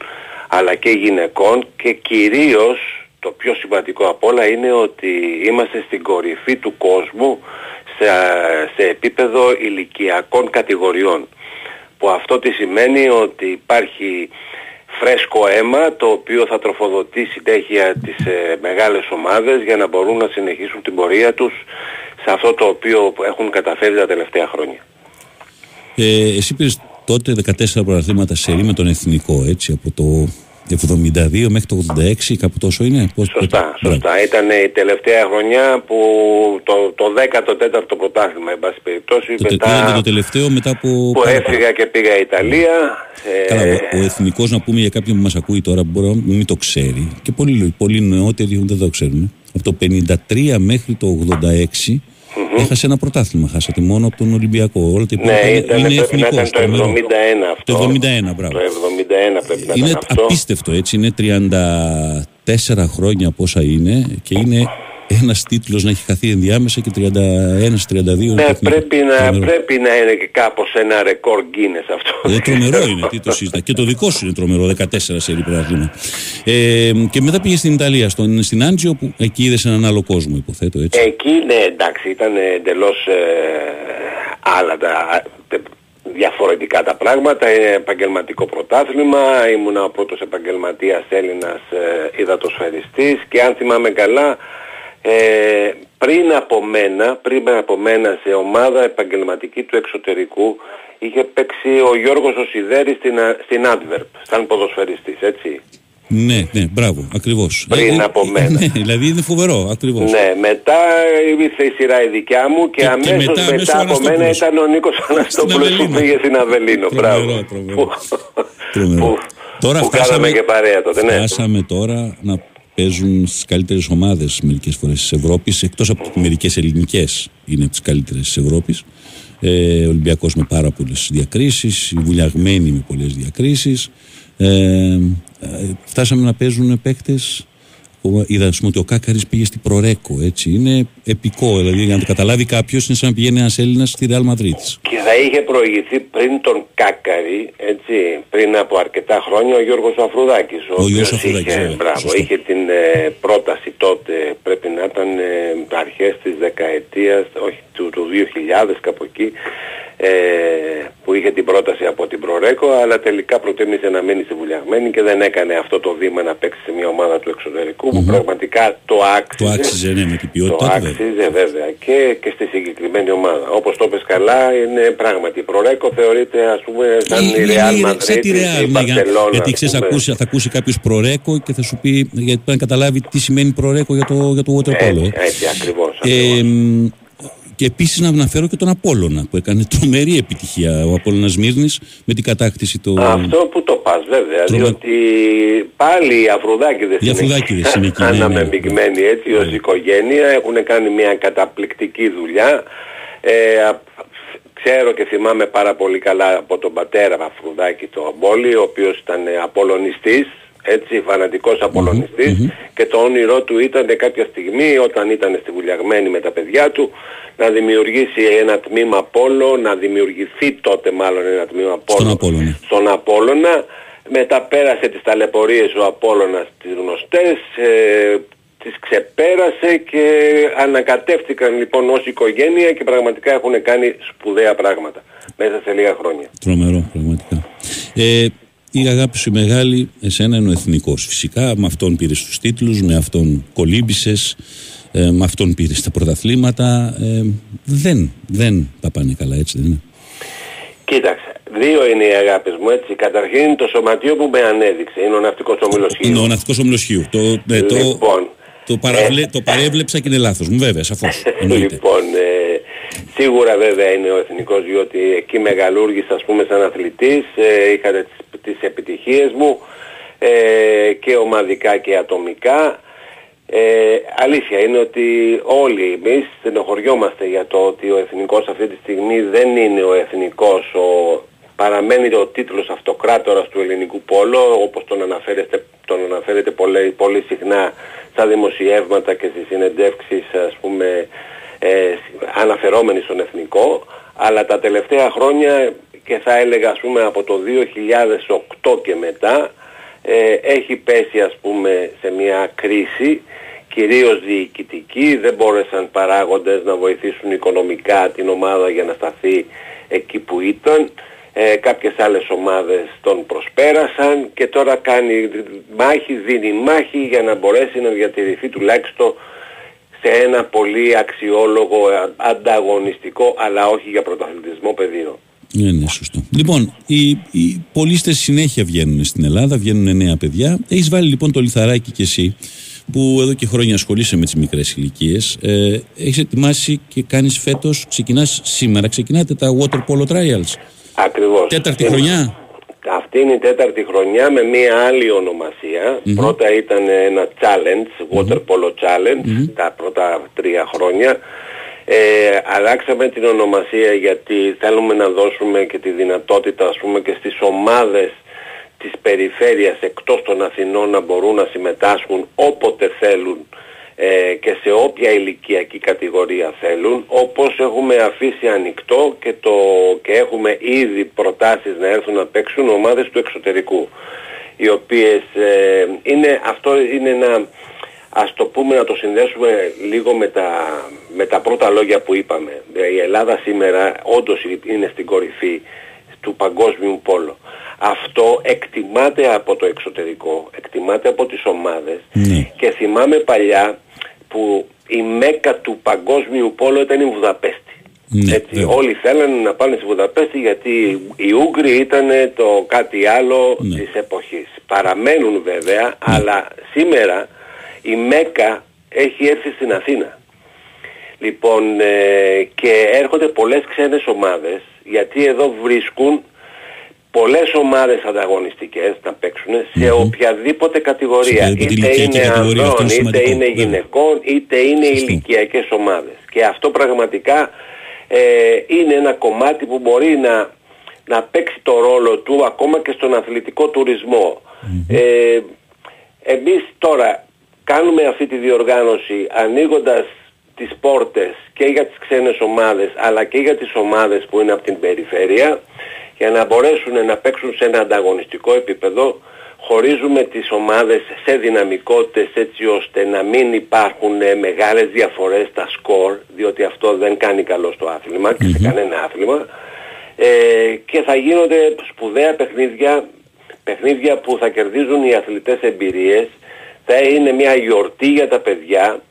αλλά και γυναικών και κυρίως το πιο σημαντικό απ' όλα είναι ότι είμαστε στην κορυφή του κόσμου σε, σε επίπεδο ηλικιακών κατηγοριών που αυτό τι σημαίνει ότι υπάρχει φρέσκο αίμα το οποίο θα τροφοδοτεί συνέχεια τις ε, μεγάλες ομάδες για να μπορούν να συνεχίσουν την πορεία τους σε αυτό το οποίο έχουν καταφέρει τα τελευταία χρόνια. Ε, εσύ πήρε τότε 14 πρωταθλήματα σε με τον εθνικό, έτσι, από το 72 μέχρι το 86, κάπου τόσο είναι; Πώς, Σωστά, σωστά. Ήταν η τελευταία χρονιά που το, το 14ο πρωτάθλημα, εν πάση περιπτώσει, Το, τε- μετά ήταν και το τελευταίο μετά από. που πάρα πολλά- έφυγα και πήγα Ιταλία. ε, Καλά, ο, ο εθνικός, να πούμε για κάποιον που μας ακούει τώρα, που μπορεί να μην το ξέρει και πολλοί, πολλοί νεότεροι δεν το ξέρουν. Από το 53 μέχρι το 86 έχασε ένα πρωτάθλημα. Χάσατε μόνο από τον Ολυμπιακό. Όλα τα υπόλοιπα ναι, είναι- ήταν, είναι πρέπει να εθνικός, ήταν το 71 τρομερό. αυτό. Το 71, μπράβο. Το 71 πρέπει να Είναι ήταν αυτό. απίστευτο έτσι. Είναι 34 χρόνια πόσα είναι και είναι ένας τίτλος να έχει χαθεί ενδιάμεσα και 31-32 Ναι, πρέπει να, πρέπει να είναι και κάπως ένα ρεκόρ Guinness αυτό. Ε, τρομερό είναι, τι το συζητά. Και το δικό σου είναι τρομερό, 14 σε πρωτάθλημα. Ε, και μετά πήγε στην Ιταλία, στον, στην Άντζιο, που εκεί είδες έναν άλλο κόσμο, υποθέτω έτσι. Εκεί ναι εντάξει ήταν εντελώς ε, άλλα τα, τε- διαφορετικά τα πράγματα, ε, επαγγελματικό πρωτάθλημα, ήμουνα ο πρώτος επαγγελματίας Έλληνας ε, υδατοσφαιριστής και αν θυμάμαι καλά ε, πριν από μένα, πριν από μένα σε ομάδα επαγγελματική του εξωτερικού είχε παίξει ο Γιώργος ο Σιδέρης στην, Α- στην Antwerp, σαν ποδοσφαιριστής, έτσι. Ναι, ναι, μπράβο, ακριβώς. Πριν από μένα. Ναι, δηλαδή είναι φοβερό, ακριβώς. Ναι, μετά ήρθε η σειρά η δικιά μου και, Και- και αμέσως μετά, μετά, αμέσως ο από μένα Αναστόπουλος. ήταν ο Νίκος Αναστόπουλος που Αβελίνο. πήγε στην Αβελίνο. Μπράβο. Τρομερό, τρομερό. Τώρα που κάναμε και παρέα τότε, ναι. Φτάσαμε τώρα να παίζουν στις καλύτερες ομάδες μερικές φορές της Ευρώπης, εκτός από μερικές ελληνικές είναι τις καλύτερες της Ευρώπης. Ε, Ολυμπιακός με πάρα πολλές διακρίσεις, οι βουλιαγμένοι με πολλές διακρίσεις. Ε, ε, φτάσαμε να παίζουν παίκτες. Είδα ας πούμε, ότι ο Κάκαρης πήγε στην Προρέκο. Έτσι. Είναι επικό. Δηλαδή, για να το καταλάβει κάποιος, είναι σαν να πηγαίνει ένας Έλληνας στη Real Madrid. Και θα είχε προηγηθεί πριν τον Κάκαρη, έτσι, πριν από αρκετά χρόνια, ο Γιώργος Αφρουδάκης. Ο Γιώργος οποίος Αφρουδάκης, είχε, βέβαια, μπράβο, σωστό. είχε την ε, πρόταση τότε, πρέπει να ήταν ε, αρχές της δεκαετίας, όχι του, του 2000 κάπου εκεί, ε, που είχε την πρόταση από την Προρέκο, αλλά τελικά προτίμησε να μείνει στη Βουλιαγμένη και δεν έκανε αυτό το βήμα να παίξει σε μια ομάδα του εξωτερικού που πραγματικά το άξιζε. Το άξιζε, ναι, με την Το ποιότητά του. βέβαια. άξιζε βέβαια και, και στη συγκεκριμένη ομάδα. Όπως το πες καλά, είναι πράγματι. Η Προρέκο θεωρείται ας πούμε σαν η Είναι Real η- Madrid, σαν τη η Real, ναι, για- Barcelona. γιατί ας ξέρεις, πούμε. ακούσει, θα ακούσει κάποιος προρέκο και θα σου πει, γιατί πρέπει να καταλάβει τι σημαίνει προρέκο για το, για το water polo. Έτσι, ε. έτσι ακριβώς. Ε, μ, και επίσης να αναφέρω και τον Απόλλωνα που έκανε τρομερή επιτυχία ο Απόλλωνας Σμύρνης με την κατάκτηση του. Αυτό που το πας βέβαια, Τρομε- διότι πάλι οι Αφρουδάκηδες Οι Αφρουδάκηδες είναι εκεί, (laughs) ναι, ναι, ναι. αναμεμπιγμένοι έτσι ως οικογένεια, έχουν κάνει μια καταπληκτική δουλειά. Ε, α- ξέρω και θυμάμαι πάρα πολύ καλά από τον πατέρα Αφρουδάκη το Αμπόλη, ο οποίος ήταν ε, απολωνιστής, έτσι, φανατικός απολωνιστής και το όνειρό του ήταν κάποια στιγμή όταν ήταν στη Βουλιαγμένη με τα παιδιά του να δημιουργήσει ένα τμήμα πόλο, να δημιουργηθεί τότε μάλλον ένα τμήμα πόλο Στον Απόλλωνα. στον Απόλλωνα. Μετά πέρασε τις ταλαιπωρίες ο Απόλλωνας τις γνωστές, ε, τις ξεπέρασε και ανακατεύτηκαν λοιπόν ως οικογένεια και πραγματικά έχουν κάνει σπουδαία πράγματα μέσα σε λίγα χρόνια. Τρομερό, πραγματικά. Ε, η αγάπη σου η μεγάλη, εσένα είναι ο εθνικός. Φυσικά με αυτόν πήρες τους τίτλους, με αυτόν κολύμπησες, ε, με αυτόν πήρες τα πρωταθλήματα. Ε, δεν, δεν τα πάνε καλά έτσι δεν είναι. Κοίταξε, δύο είναι οι αγάπες μου έτσι. Καταρχήν το σωματείο που με ανέδειξε είναι ο ναυτικός όμιλος Χίου. Είναι ο ναυτικός όμιλος Χίου. Το, ναι, το, Λοιπόν, το, παραβλε, το παρέβλεψα και είναι λάθος μου βέβαια, σαφώς. (laughs) Εννοείται. λοιπόν, ε, σίγουρα βέβαια είναι ο εθνικός διότι εκεί μεγαλούργησα ας πούμε σαν αθλητής, ε, είχα τις, τις επιτυχίες μου ε, και ομαδικά και ατομικά. Ε, αλήθεια είναι ότι όλοι εμείς στενοχωριόμαστε για το ότι ο εθνικός αυτή τη στιγμή δεν είναι ο εθνικός, ο, παραμένει ο τίτλος αυτοκράτορας του ελληνικού πόλο όπως τον αναφέρετε, τον αναφέρετε πολύ, πολύ συχνά στα δημοσιεύματα και στις συνεντεύξεις ας πούμε ε, αναφερόμενοι στον εθνικό αλλά τα τελευταία χρόνια και θα έλεγα ας πούμε από το 2008 και μετά ε, έχει πέσει ας πούμε σε μια κρίση κυρίως διοικητική, δεν μπόρεσαν παράγοντες να βοηθήσουν οικονομικά την ομάδα για να σταθεί εκεί που ήταν. Ε, κάποιες άλλες ομάδες τον προσπέρασαν και τώρα κάνει μάχη, δίνει μάχη για να μπορέσει να διατηρηθεί τουλάχιστον σε ένα πολύ αξιόλογο, α- ανταγωνιστικό αλλά όχι για πρωταθλητισμό πεδίο. Ναι, ναι, σωστό. Λοιπόν, οι, οι πολίστες συνέχεια βγαίνουν στην Ελλάδα, βγαίνουν νέα παιδιά. Έχεις βάλει λοιπόν το λιθαράκι κι εσύ, που εδώ και χρόνια ασχολείσαι με τις μικρές ηλικίες. Ε, Έχεις ετοιμάσει και κάνεις φέτος, ξεκινάς σήμερα, ξεκινάτε τα Water Polo Trials. Ακριβώς. Τέταρτη Είναι- χρονιά; Αυτή είναι η τέταρτη χρονιά με μία άλλη ονομασία. Πρώτα ήταν ένα challenge, water polo challenge, τα πρώτα τρία χρόνια. Ε, αλλάξαμε την ονομασία γιατί θέλουμε να δώσουμε και τη δυνατότητα ας πούμε και στις ομάδες της περιφέρειας εκτός των Αθηνών να μπορούν να συμμετάσχουν όποτε θέλουν ε, και σε όποια ηλικιακή κατηγορία θέλουν όπως έχουμε αφήσει ανοιχτό και, το, και έχουμε ήδη προτάσεις να έρθουν να παίξουν ομάδες του εξωτερικού οι οποίες ε, είναι, αυτό είναι ένα ας το πούμε να το συνδέσουμε λίγο με τα, με τα πρώτα λόγια που είπαμε. Η Ελλάδα σήμερα όντως είναι στην κορυφή του παγκόσμιου πόλου. Αυτό εκτιμάται από το εξωτερικό εκτιμάται από τις ομάδες και θυμάμαι παλιά που η μέκα του παγκόσμιου πόλου ήταν η Βουδαπέστη. Έτσι, όλοι θέλανε να πάνε στη Βουδαπέστη γιατί οι Ούγγροι ήταν το κάτι άλλο της εποχής. Παραμένουν βέβαια, αλλά σήμερα η Μέκα έχει έρθει στην Αθήνα. Λοιπόν, ε, και έρχονται πολλές ξένες ομάδες γιατί εδώ βρίσκουν πολλές ομάδες ανταγωνιστικές να παίξουν σε οποιαδήποτε κατηγορία. Σε οποιαδήποτε είτε ηλικιακή είναι κατηγορία, αυτό ανδρών, είναι είτε σημαντικό, είναι βέβαια. γυναικών, είτε είναι ηλικιακές ομάδες. Και αυτό πραγματικά ε, είναι ένα κομμάτι που μπορεί να, να παίξει το ρόλο του ακόμα και στον αθλητικό τουρισμό. Ε, εμείς τώρα κάνουμε αυτή τη διοργάνωση ανοίγοντας τις πόρτες και για τις ξένες ομάδες αλλά και για τις ομάδες που είναι από την περιφέρεια για να μπορέσουν να παίξουν σε ένα ανταγωνιστικό επίπεδο χωρίζουμε τις ομάδες σε δυναμικότητες έτσι ώστε να μην υπάρχουν ε, μεγάλες διαφορές στα σκορ διότι αυτό δεν κάνει καλό στο άθλημα και σε κανένα άθλημα. Ε, και θα γίνονται σπουδαία παιχνίδια παιχνίδια που θα κερδίζουν οι αθλητές εμπειρίες. Θα είναι μια γιορτή για τα παιδιά.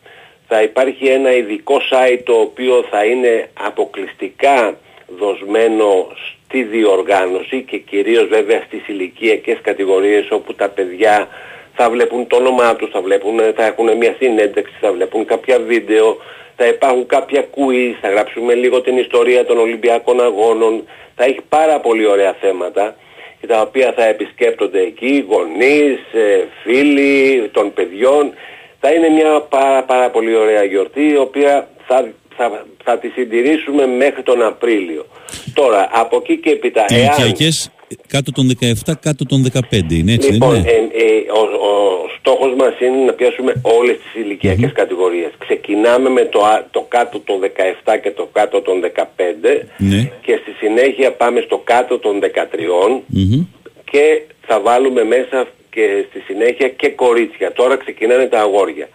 Θα υπάρχει ένα ειδικό site το οποίο θα είναι αποκλειστικά δοσμένο στη διοργάνωση και κυρίως βέβαια στις ηλικιακές κατηγορίες όπου τα παιδιά θα βλέπουν το όνομά τους, θα, βλέπουν, θα έχουν μια συνέντευξη, θα βλέπουν κάποια βίντεο, θα υπάρχουν κάποια quiz, θα γράψουμε λίγο την ιστορία των Ολυμπιακών Αγώνων, θα έχει πάρα πολύ ωραία θέματα και τα οποία θα επισκέπτονται εκεί γονείς, ε, φίλοι των παιδιών. Θα είναι μια πάρα, πάρα πολύ ωραία γιορτή η οποία θα, θα θα, θα τη συντηρήσουμε μέχρι τον Απρίλιο. Τώρα, από εκεί και έπειτα, εάν... Ηλικιακές κάτω των 17, κάτω των 15 είναι έτσι Λοιπόν, δεν ε, είναι; ε, ο, ο στόχος μας είναι να πιάσουμε όλες τις ηλικιακες κατηγορίες. Ξεκινάμε με το, α- το κάτω των 17 και το κάτω των 15 Ναι. και στη συνέχεια πάμε στο κάτω των 13 Μμμ. και θα βάλουμε μέσα και στη συνέχεια και κορίτσια. Τώρα ξεκινάνε τα αγόρια.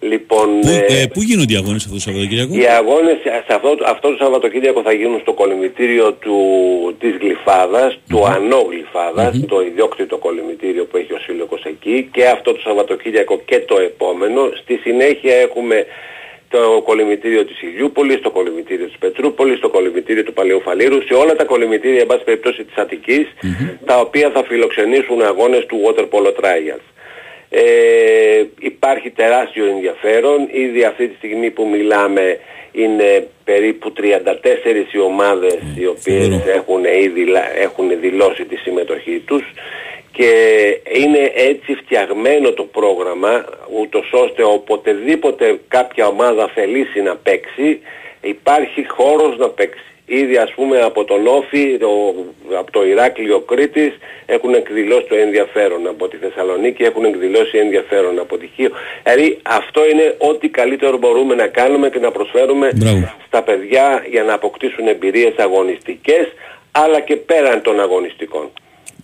Λοιπόν, Πού, ε, ε, πού γίνονται οι αγώνες αυτό το Σαββατοκύριακο; οι αγώνες σε αυτό, αυτό το Σαββατοκύριακο θα γίνουν στο κολυμβητήριο του, της Γλυφάδας, του Ανώ Γλυφάδας, το ιδιόκτητο κολυμβητήριο που έχει ο Σύλλογος εκεί και αυτό το Σαββατοκύριακο και το επόμενο. Στη συνέχεια έχουμε το κολυμβητήριο της Ηλιούπολης, το κολυμβητήριο της Πετρούπολης, το κολυμβητήριο του Παλαιού Φαλήρου, σε όλα τα κολυμβητήρια, εν πάση περιπτώσει της Αττικής, τα οποία θα φιλοξενήσουν αγώνες του Water Polo Trials. Ε, υπάρχει τεράστιο ενδιαφέρον. Ήδη αυτή τη στιγμή που μιλάμε είναι περίπου 34 οι ομάδες οι οποίες έχουν ήδη λα- έχουν δηλώσει τη συμμετοχή τους και είναι έτσι φτιαγμένο το πρόγραμμα ούτως ώστε οποτεδήποτε κάποια ομάδα θελήσει να παίξει υπάρχει χώρος να παίξει. Ήδη ας πούμε από τον Όφη, το, από το Ηράκλειο Κρήτης έχουν εκδηλώσει το ενδιαφέρον. Από τη Θεσσαλονίκη έχουν εκδηλώσει ενδιαφέρον από τη Χίο. Δηλαδή αυτό είναι ό,τι καλύτερο μπορούμε να κάνουμε και να προσφέρουμε στα παιδιά για να αποκτήσουν εμπειρίες αγωνιστικές αλλά και πέραν των αγωνιστικών.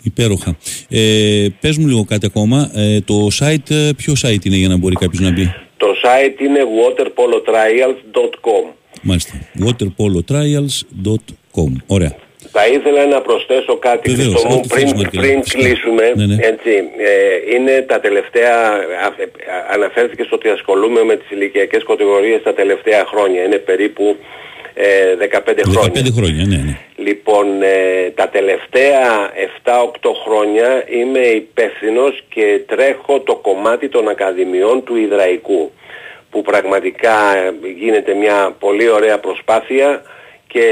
Υπέροχα. Ε, πες μου λίγο κάτι ακόμα. Ε, το site, ε, ποιο site είναι για να μπορεί κάποιος να μπει; Το site είναι waterpolotrials.com. Μάλιστα. waterpolotrials.com. Ωραία. Θα ήθελα να προσθέσω κάτι Βεβαίως, Χριστό μου ό,τι πριν, θέλεις, Μαρκελά. πριν Φυσικά. κλείσουμε. Ναι, ναι. Έτσι, ε, είναι τα τελευταία, α- ε, αναφέρθηκε ότι ασχολούμαι με τις ηλικιακές κατηγορίες τα τελευταία χρόνια. Είναι περίπου ε, 15 χρόνια. 15 χρόνια, ναι, ναι. Λοιπόν, ε, τα τελευταία 7-8 χρόνια είμαι υπεύθυνος και τρέχω το κομμάτι των ακαδημιών του Ιδραϊκού που πραγματικά ε, γίνεται μια πολύ ωραία προσπάθεια και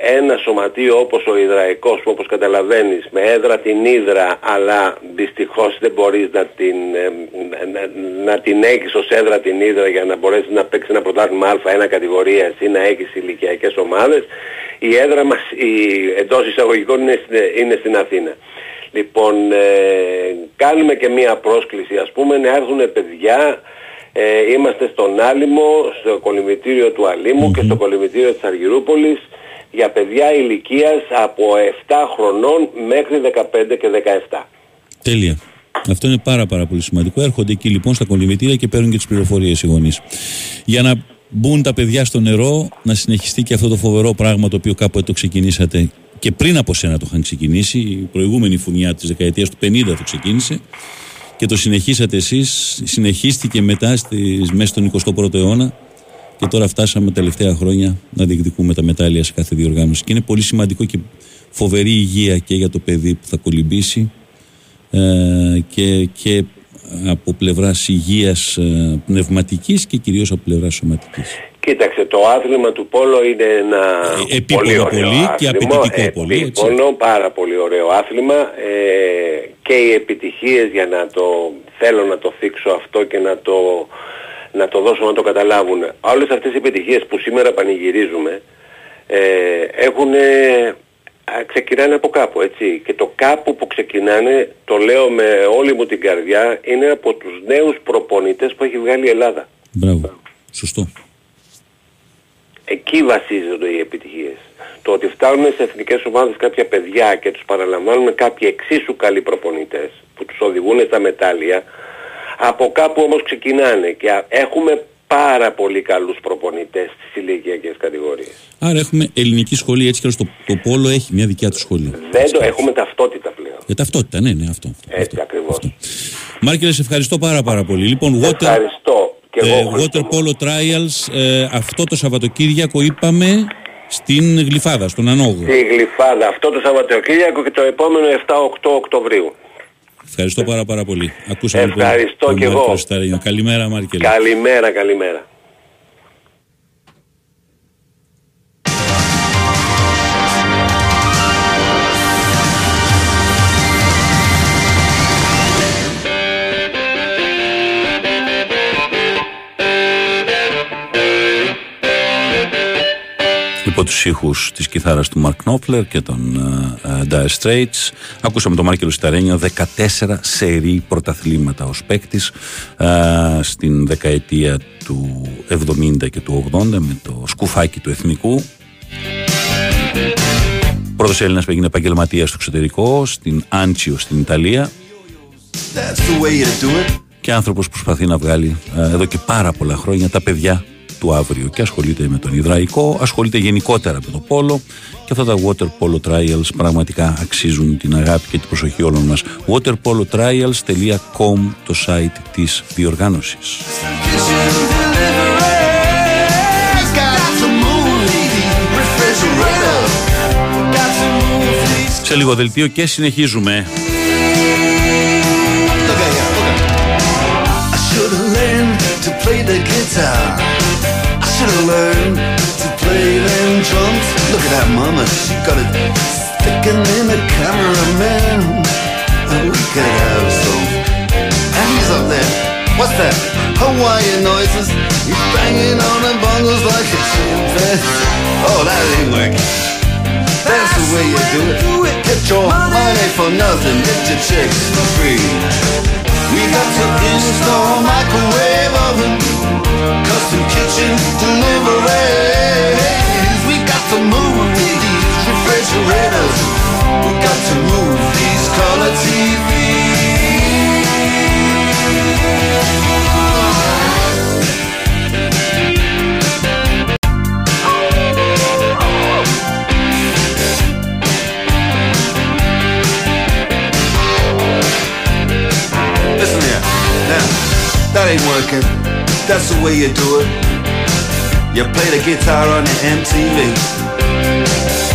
ένα σωματείο όπως ο Ιδραϊκός που όπως καταλαβαίνεις με έδρα την Ήδρα αλλά δυστυχώς δεν μπορείς να την, ε, να, να την έχεις ως έδρα την Ήδρα για να μπορέσεις να παίξεις ένα πρωτάθλημα Α1 κατηγορίας ή να έχεις ηλικιακές ομάδες η έδρα μας η, εντός εισαγωγικών είναι, στην- είναι στην Αθήνα. Λοιπόν, ε, κάνουμε και μία πρόσκληση ας πούμε να έρθουν παιδιά ε, είμαστε στον Άλυμο, στο κολυμβητήριο του αλημου και στο κολυμβητήριο της Αργυρούπολης για παιδιά ηλικίας από 7 χρονών μέχρι 15 και 17. Τέλεια. Αυτό είναι πάρα πάρα πολύ σημαντικό. Έρχονται εκεί λοιπόν στα κολυμβητήρια και παίρνουν και τις πληροφορίες οι γονείς. Για να μπουν τα παιδιά στο νερό, να συνεχιστεί και αυτό το φοβερό πράγμα το οποίο κάποτε το ξεκινήσατε και πριν από σένα το είχαν ξεκινήσει. Η προηγούμενη φουνιά της δεκαετίας του 50 το ξεκίνησε και το συνεχίσατε εσείς. Συνεχίστηκε μετά στις, μέσα στον 21ο αιώνα και τώρα φτάσαμε τα τελευταία χρόνια να διεκδικούμε τα μετάλλια σε κάθε διοργάνωση. Και είναι πολύ σημαντικό και φοβερή υγεία και για το παιδί που θα κολυμπήσει ε, και, και από πλευράς υγείας ε, πνευματικής και κυρίως από πλευράς σωματικής. Κοίταξε, το άθλημα του Πόλο είναι ένα Ε, επίπονο πολύ ωραίο πολύ και άθλημα, απαιτητικό πολύ, έτσι. επίπονο, πάρα πολύ ωραίο άθλημα ε, και οι επιτυχίες για να το θέλω να το θίξω αυτό και να το, να το δώσω να το καταλάβουν. Όλες αυτές οι επιτυχίες που σήμερα πανηγυρίζουμε ε, έχουν ξεκινάνε από κάπου έτσι και το κάπου που ξεκινάνε το λέω με όλη μου την καρδιά είναι από τους νέους προπονητές που έχει βγάλει η Ελλάδα. Μπράβο. Σωστό. Εκεί βασίζονται οι επιτυχίες. Το ότι φτάνουν σε εθνικές ομάδες κάποια παιδιά και τους παραλαμβάνουν κάποιοι εξίσου καλοί προπονητές που τους οδηγούν στα μετάλλια, από κάπου όμως ξεκινάνε και α- έχουμε πάρα πολύ καλούς προπονητές στις ηλικιακές κατηγορίες. Άρα έχουμε ελληνική σχολή έτσι και αλλιώς το, το πόλο έχει μια δικιά του σχολή. Δεν το έχουμε ταυτότητα πλέον. Ε, ταυτότητα, ναι, ναι, αυτό. Έτσι ακριβώς. Μάρκελε, σε ευχαριστώ πάρα πάρα πολύ. Λοιπόν, water, Ευχαριστώ και εγώ. ε, Χρήστο water μου. Polo Trials ε, αυτό το Σαββατοκύριακο είπαμε στην Γλυφάδα, στον Ανόγο. Στη Γλυφάδα αυτό το Σαββατοκύριακο και το επόμενο 7-8 Οκτωβρίου. Ευχαριστώ πάρα πάρα πολύ. Ακούσαμε λοιπόν Ευχαριστώ τον κι εγώ. Μάρκελο Σταρίνιο. Καλημέρα Μάρκελε. Καλημέρα, καλημέρα. Τους ήχους της κιθάρας του Mark Knopfler και των ε, ε, Dire Straits. Ακούσαμε τον Μάρκελο Σταρένιο 14 σερή πρωταθλήματα ως παίκτης ε, στην δεκαετία του 70 και του 80 με το σκουφάκι του εθνικού. Πρώτος Έλληνας που έγινε επαγγελματίας στο εξωτερικό, στην Άντσιο στην Ιταλία. Και άνθρωπος που προσπαθεί να βγάλει ε, εδώ και πάρα πολλά χρόνια τα παιδιά του αύριο και ασχολείται με τον υδραϊκό, ασχολείται γενικότερα με το πόλο και αυτά τα water polo trials πραγματικά αξίζουν την αγάπη και την προσοχή όλων μας. waterpolotrials.com το site της διοργάνωσης. Σε λίγο δελτίο και συνεχίζουμε. play the guitar. Should have learned to play them drums. Look at that mama, she got it sticking in the cameraman. And we could have some. And he's up there. What's that? Hawaiian noises. He's banging on the bongos like a chimpanzee. Oh, that ain't working. That's the way you do it. Get your money for nothing. Get your chicks for free. We got to install microwave oven, custom kitchen deliveries. We got to move these refrigerators. We got to move these color. Now, that ain't working. That's the way you do it. You play the guitar on the MTV.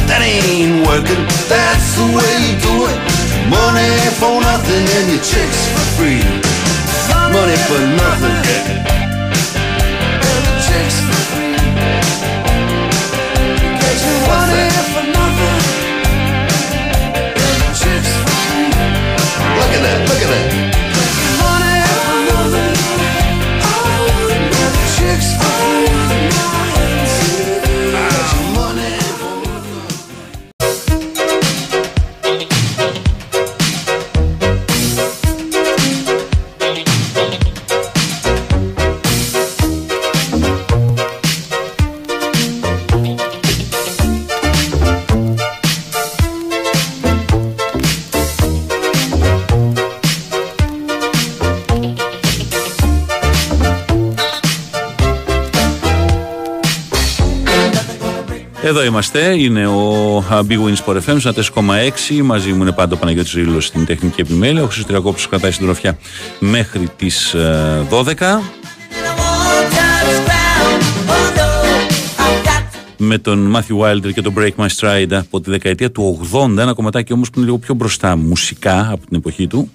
That ain't working. That's the way you do it. Money for nothing and your chicks for free. Money for nothing. And your chicks for free. Money for nothing. And your chicks for free. Look at that, look at that. Είμαστε, είναι ο α, Big Wins Sport FM, στα 4,6. Μαζί μου είναι πάντα ο Παναγιώτης Ρήλος στην τεχνική επιμέλεια. Ο Χρυσοτηριακόπουλος κρατάει συντροφιά μέχρι τις ε, 12. Με τον Matthew Wilder και τον Break My Stride από τη δεκαετία του 80. Ένα κομματάκι όμως που είναι λίγο πιο μπροστά μουσικά από την εποχή του.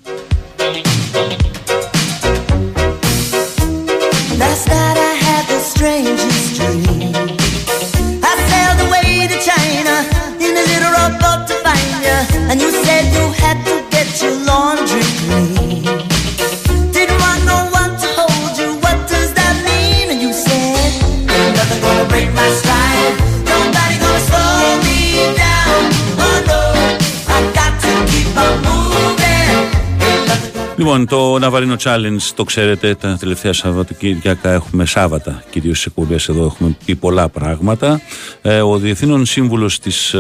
Λοιπόν, το Ναβαρίνο Challenge το ξέρετε, τα τελευταία Σαββατοκύριακα έχουμε Σάββατα, κυρίως στις εκπομπές εδώ έχουμε πει πολλά πράγματα. Ε, ο Διευθύνων Σύμβουλος της ε,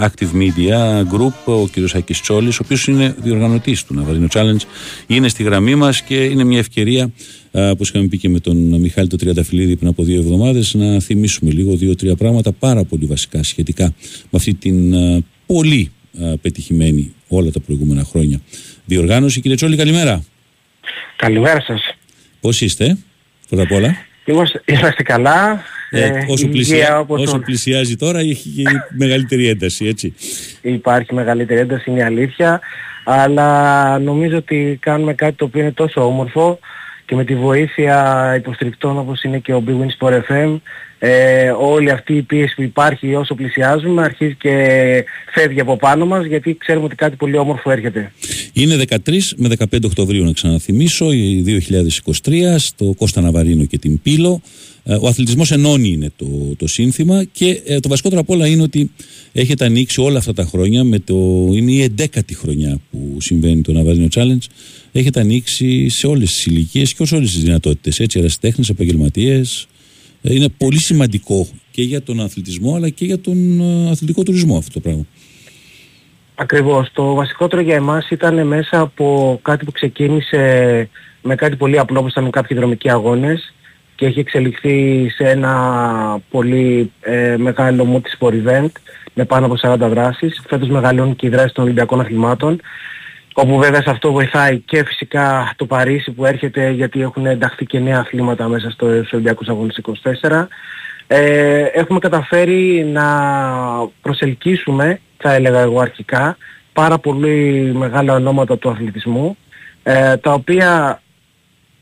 Active Media Group, ο κύριος Άκης Τσόλης, ο οποίος είναι διοργανωτής του Ναβαρίνο Challenge, είναι στη γραμμή μας και είναι μια ευκαιρία, ε, όπως είχαμε πει και με τον Μιχάλη το Τριανταφυλλίδη πριν από δύο εβδομάδες, να θυμίσουμε λίγο δύο-τρία πράγματα πάρα πολύ βασικά σχετικά με αυτή την ε, πολύ ε, πετυχημένη όλα τα προηγούμενα χρόνια διοργάνωση. Κύριε Τσόλη, καλημέρα. Καλημέρα σας. Πώς είστε, πρώτα απ' όλα; Είμαστε, είμαστε καλά. Ε, ε, όσο, υγεία πλησια... όπως όσο όλοι. πλησιάζει τώρα έχει και μεγαλύτερη ένταση, έτσι. Υπάρχει μεγαλύτερη ένταση, είναι η αλήθεια. Αλλά νομίζω ότι κάνουμε κάτι το οποίο είναι τόσο όμορφο και με τη βοήθεια υποστηρικτών όπως είναι και ο Big Win Sport FM ε, όλη αυτή η πίεση που υπάρχει όσο πλησιάζουμε αρχίζει και φεύγει από πάνω μας γιατί ξέρουμε ότι κάτι πολύ όμορφο έρχεται. Είναι 13 με 15 Οκτωβρίου να ξαναθυμίσω, η 2023, στο Κώστα Ναβαρίνο και την Πύλο. Ε, Ο αθλητισμός ενώνει είναι το, το σύνθημα και ε, το βασικότερο απ' όλα είναι ότι έχετε ανοίξει όλα αυτά τα χρόνια, με το, είναι η 11η χρονιά που συμβαίνει το Ναβαρίνο Challenge, έχετε ανοίξει σε όλες τις ηλικίες και σε όλες τις δυνατότητες, έτσι, ερασιτέχνες, επαγγελματίες. Ε, Είναι πολύ σημαντικό και για τον αθλητισμό αλλά και για τον ε, αθλητικό τουρισμό αυτό το πράγμα. Ακριβώς. Το βασικότερο για εμάς ήταν μέσα από κάτι που ξεκίνησε με κάτι πολύ απλό όπως ήταν κάποιοι δρομικοί αγώνες και έχει εξελιχθεί σε ένα πολύ ε, μεγάλο multi-sport event με πάνω από 40 δράσεις. Φέτος μεγαλώνει και η δράση των Ολυμπιακών Αθλημάτων όπου βέβαια σε αυτό βοηθάει και φυσικά το Παρίσι που έρχεται γιατί έχουν ενταχθεί και νέα αθλήματα μέσα στο στους Ολυμπιακούς Αγώνες 24. Ε, έχουμε καταφέρει να προσελκύσουμε, θα έλεγα εγώ αρχικά, πάρα πολύ μεγάλα ονόματα του αθλητισμού, ε, τα οποία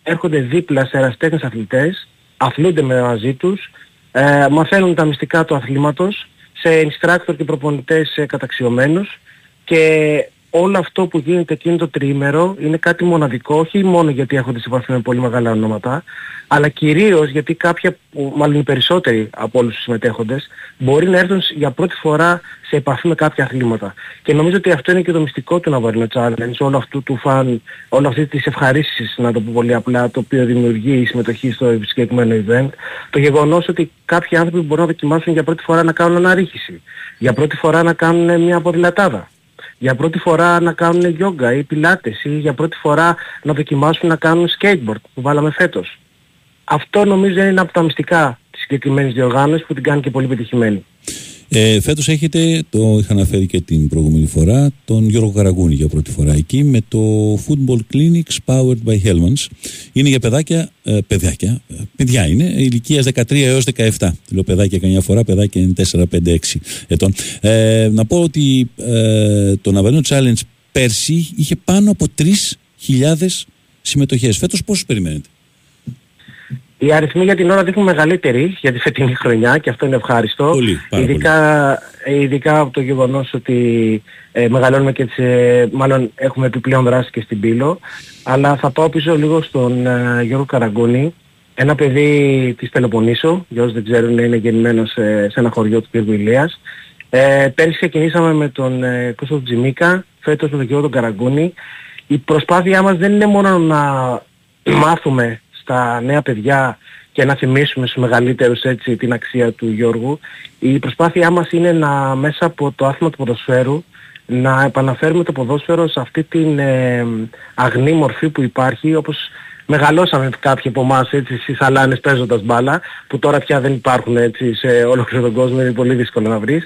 έρχονται δίπλα σε εραστέχνες αθλητές, αθλούνται με μαζί τους, ε, μαθαίνουν τα μυστικά του αθλήματος, σε instructor και προπονητές ε, καταξιωμένους και όλο αυτό που γίνεται εκείνο το τριήμερο είναι κάτι μοναδικό, όχι μόνο γιατί έχονται σε επαφή με πολύ μεγάλα ονόματα, αλλά κυρίως γιατί κάποια, που- μάλλον οι περισσότεροι από όλους τους συμμετέχοντες, μπορεί να έρθουν για πρώτη φορά σε επαφή με κάποια αθλήματα. Και νομίζω ότι αυτό είναι και το μυστικό του Ναβαρίνο Challenge, όλο αυτού του φαν, όλο αυτή της ευχαρίστησης, να το πω πολύ απλά, το οποίο δημιουργεί η συμμετοχή στο συγκεκριμένο event. Το γεγονός ότι κάποιοι άνθρωποι μπορούν να δοκιμάσουν για πρώτη φορά να κάνουν αναρρίχηση, για πρώτη φορά να κάνουν μια ποδηλατάδα για πρώτη φορά να κάνουν γιόγκα ή πιλάτες ή για πρώτη φορά να δοκιμάσουν να κάνουν skateboard που βάλαμε φέτος. Αυτό νομίζω είναι ένα από τα μυστικά της συγκεκριμένης διοργάνωσης που την κάνει και πολύ πετυχημένη. Ε, φέτος έχετε, το είχα αναφέρει και την προηγούμενη φορά, τον Γιώργο Καραγκούνη για πρώτη φορά εκεί με το Football Clinics Powered by Hellmans. Είναι για παιδάκια, ε, παιδάκια, ε, παιδιά είναι, ηλικίας 13 έως 17. Λέω παιδάκια καμιά φορά, παιδάκια είναι 4, 5, 6 ετών. Ε, να πω ότι ε, το Ναβαρίνο Challenge πέρσι είχε πάνω από 3.000 συμμετοχές. Φέτος πόσους περιμένετε; Οι αριθμοί για την ώρα δείχνουν μεγαλύτεροι για τη φετινή χρονιά και αυτό είναι ευχάριστο. Πολύ, πάρα ειδικά, ε, ειδικά από το γεγονός ότι ε, μεγαλώνουμε και τις, ε, μάλλον έχουμε επιπλέον δράση και στην Πύλο. Αλλά θα πάω πίσω λίγο στον ε, Γιώργο Καραγκούνη. Ένα παιδί της Πελοποννήσου, για όσους δεν ξέρουν είναι γεννημένος ε, σε ένα χωριό του Πύργου Ηλίας. Ε, πέρυσι ξεκινήσαμε με τον ε, Κώστο Τζιμίκα, φέτος με τον Γιώργο τον Καραγκούνη. Η προσπάθειά μας δεν είναι μόνο να μάθουμε στα νέα παιδιά και να θυμίσουμε στους μεγαλύτερους έτσι την αξία του Γιώργου. Η προσπάθειά μας είναι να μέσα από το άθλημα του ποδοσφαίρου να επαναφέρουμε το ποδόσφαιρο σε αυτή την ε, αγνή μορφή που υπάρχει όπως μεγαλώσαμε κάποιοι από εμάς έτσι στις αλάνες παίζοντας μπάλα που τώρα πια δεν υπάρχουν έτσι σε ολόκληρο τον κόσμο είναι πολύ δύσκολο να βρεις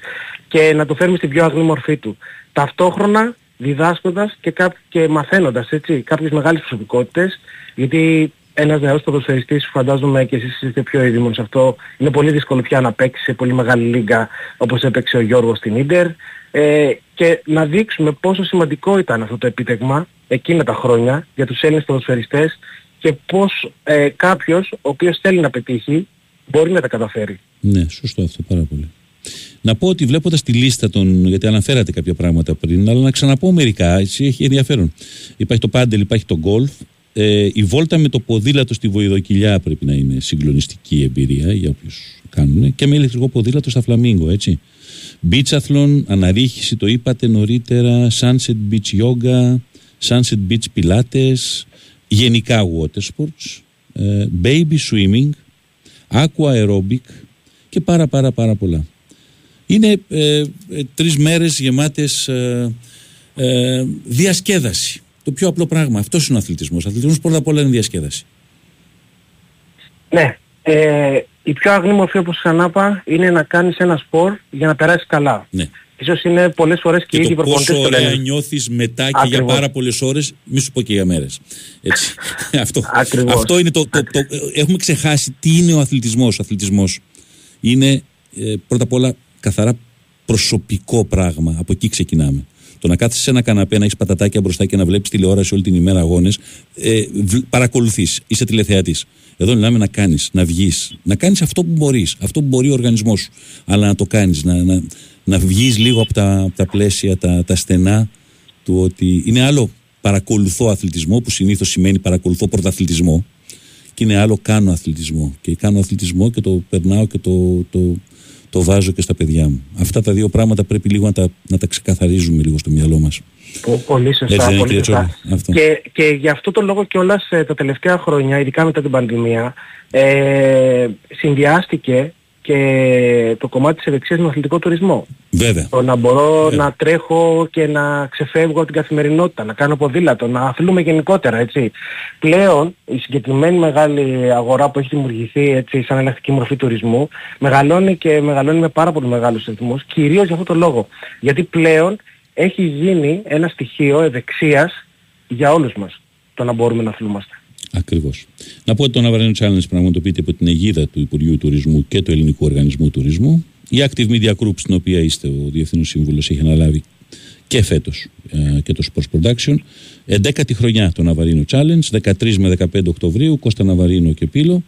και να το φέρουμε στην πιο αγνή μορφή του. Ταυτόχρονα διδάσκοντας και, κά- και μαθαίνοντας έτσι κάποιες μεγάλες προσωπικότητες γιατί ένας νεός ποδοσφαιριστής φαντάζομαι και εσείς είστε πιο ειδήμων σε αυτό είναι πολύ δύσκολο πια να παίξει σε πολύ μεγάλη λίγα όπως έπαιξε ο Γιώργος στην Ίντερ ε, και να δείξουμε πόσο σημαντικό ήταν αυτό το επίτευγμα εκείνα τα χρόνια για τους Έλληνες ποδοσφαιριστές και πώς ε, κάποιος ο οποίος θέλει να πετύχει μπορεί να τα καταφέρει. Ναι, σωστό αυτό πάρα πολύ. Να πω ότι βλέποντας τη λίστα των. γιατί αναφέρατε κάποια πράγματα πριν, αλλά να ξαναπώ μερικά, έτσι έχει ενδιαφέρον. Υπάρχει το πάντελ, υπάρχει το γκολφ. Ε, η βόλτα με το ποδήλατο στη Βοηδοκυλιά πρέπει να είναι συγκλονιστική εμπειρία για όποιους κάνουν. Και με ηλεκτρικό ποδήλατο στα Φλαμίγκο, έτσι. Μπίτσαθλον, αναρρίχηση, το είπατε νωρίτερα. Sunset Beach Yoga, Sunset Beach Pilates, γενικά water sports, ε, baby swimming, aqua aerobic και πάρα πάρα πάρα πολλά. Είναι ε, ε, τρεις μέρες γεμάτες ε, ε, διασκέδαση. Το πιο απλό πράγμα. Αυτός είναι ο αθλητισμός. Ο αθλητισμός πρώτα απ' όλα είναι διασκέδαση. Ναι. Ε, η πιο αγνή μορφή όπως ξανά είπα είναι να κάνεις ένα σπορ για να περάσεις καλά. Ναι. Ίσως είναι πολλές φορές και, Και οι ίδιοι το πόσο προπονητές το ωραία λένε. νιώθεις μετά και για Ακριβώς. πάρα πολλές ώρες, μη σου πω και για μέρες. Έτσι. (laughs) αυτό, Ακριβώς. αυτό είναι το, το, το, Έχουμε ξεχάσει τι είναι ο αθλητισμός. Ο αθλητισμός είναι ε, πρώτα απ' όλα καθαρά προσωπικό πράγμα. Από εκεί ξεκινάμε. Το Το να κάθεσαι σε ένα καναπέ, να έχεις πατατάκια μπροστά και να βλέπεις τηλεόραση όλη την ημέρα αγώνες, ε, παρακολουθείς, είσαι τηλεθεατής. Εδώ μιλάμε να κάνεις, να βγεις, να κάνεις αυτό που μπορείς, αυτό που μπορεί ο οργανισμός σου. Αλλά να το κάνεις, να, να, να βγεις λίγο από τα, από τα πλαίσια, τα, τα στενά του ότι είναι άλλο παρακολουθώ αθλητισμό, που συνήθως σημαίνει παρακολουθώ πρωταθλητισμό, και είναι άλλο κάνω αθλητισμό. Και κάνω αθλητισμό και το περνάω και το, το, το βάζω και στα παιδιά μου. Αυτά τα δύο πράγματα πρέπει λίγο να τα, να τα ξεκαθαρίζουμε λίγο στο μυαλό μας. Πο- Πολύ σωστά. Έτσι δεν είναι, πολύ κύριε σωστά. Τσόλη; Αυτό. Και, και γι' αυτό το λόγο κιόλας τα τελευταία χρόνια, ειδικά μετά την πανδημία, ε, συνδυάστηκε και το κομμάτι της ευεξίας με αθλητικό τουρισμό. Βέβαια. Το να μπορώ να τρέχω και να ξεφεύγω από την καθημερινότητα, να κάνω ποδήλατο, να αθλούμε γενικότερα, έτσι. Πλέον η συγκεκριμένη μεγάλη αγορά που έχει δημιουργηθεί έτσι, σαν ελαστική μορφή τουρισμού μεγαλώνει και μεγαλώνει με πάρα πολύ μεγάλους ρυθμούς, κυρίως για αυτό το λόγο. Γιατί πλέον έχει γίνει ένα στοιχείο ευεξίας για όλους μας το να μπορούμε να αθλούμαστε. Ακριβώς. Να πω ότι το Ναβαρένο Challenge πραγματοποιείται από την αιγίδα του Υπουργείου Τουρισμού και του Ελληνικού Οργανισμού Τουρισμού. Η Active Media Group, στην οποία είστε ο Διευθύνων Σύμβουλος, έχει αναλάβει και φέτος και το Sports Production. 11η χρονιά το Ναβαρίνο Challenge, 13 με 15 Οκτωβρίου, Κώστα Ναβαρίνο και Πύλο.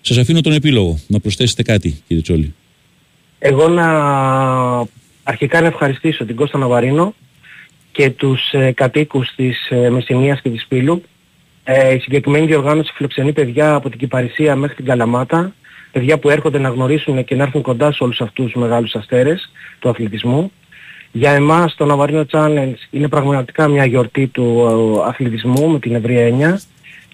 Σας αφήνω τον επίλογο. Να προσθέσετε κάτι, κύριε Τσόλη. Εγώ να αρχικά να ευχαριστήσω την Κώστα Ναβαρίνο και τους ε, κατοίκους της ε, Μεσσηνίας και της Πύλου. Ε, η συγκεκριμένη διοργάνωση φιλοξενεί παιδιά από την Κυπαρισία μέχρι την Καλαμάτα, παιδιά που έρχονται να γνωρίσουν και να έρθουν κοντά σε όλους αυτούς τους μεγάλους αστέρες του αθλητισμού. Για εμάς το Ναβαρίνο Challenge είναι πραγματικά μια γιορτή του ε, αθλητισμού με την ευρία έννοια.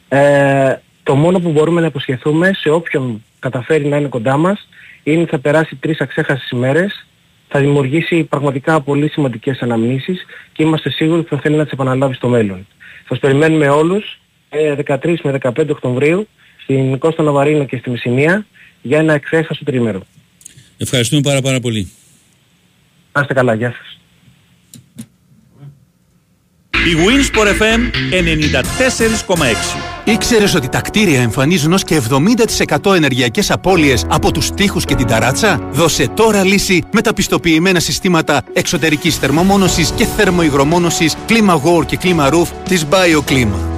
Ε, το μόνο που μπορούμε να υποσχεθούμε σε όποιον καταφέρει να είναι κοντά μας είναι ότι θα περάσει τρεις αξέχασες ημέρες, θα δημιουργήσει πραγματικά πολύ σημαντικές αναμνήσεις και είμαστε σίγουροι ότι θα θέλει να τις επαναλάβει στο μέλλον. Σας περιμένουμε όλους ε, 13 με 15 Οκτωβρίου στην Κώστα Ναβαρίνο και στη Μεσσηνία για ένα εξέχαστο τρίμερο. Ευχαριστούμε πάρα πάρα πολύ. Να είστε καλά, γεια σας. Η Winsport FM 94,6. Ήξερες ότι τα κτίρια εμφανίζουν ως και 70% ενεργειακές απώλειες από τους τοίχους και την ταράτσα; Δώσε τώρα λύση με τα πιστοποιημένα συστήματα εξωτερικής θερμομόνωσης και θερμοϊγρομόνωσης κλίμα War και κλίμα Roof της BioClima.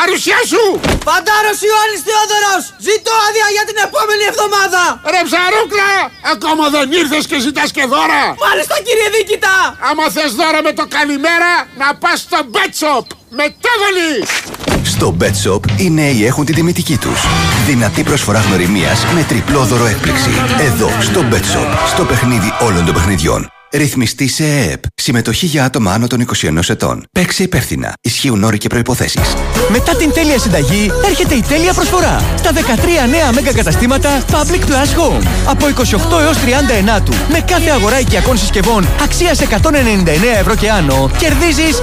Νέος, παρουσία σου! Φαντάρος Ιωάννης Θεόδωρος! Ζητώ άδεια για την επόμενη εβδομάδα! Ρε ψαρούκλα, ακόμα δεν ήρθες και ζητάς και δώρα! Μάλιστα κύριε Δίκητα! Άμα θες δώρα με το καλημέρα, να πας στο Bet Shop! Μετέβολης! Στο Bet Shop οι νέοι έχουν την τιμητική τους. Δυνατή προσφορά γνωριμίας με τριπλό δώρο έκπληξη. Εδώ, στο Bet Shop, στο παιχνίδι όλων των παιχνιδιών. Ρυθμιστή σε ΕΕΠ. Συμμετοχή για άτομα άνω των 21 ετών. Παίξε υπεύθυνα. Ισχύουν όροι και προποθέσει. Μετά την τέλεια συνταγή έρχεται η τέλεια προσφορά. Στα 13 νέα μέγα καταστήματα Public Plus Home. Από 28 έως 30 του. Με κάθε αγορά οικιακών συσκευών αξίας 199 ευρώ και άνω, κερδίζεις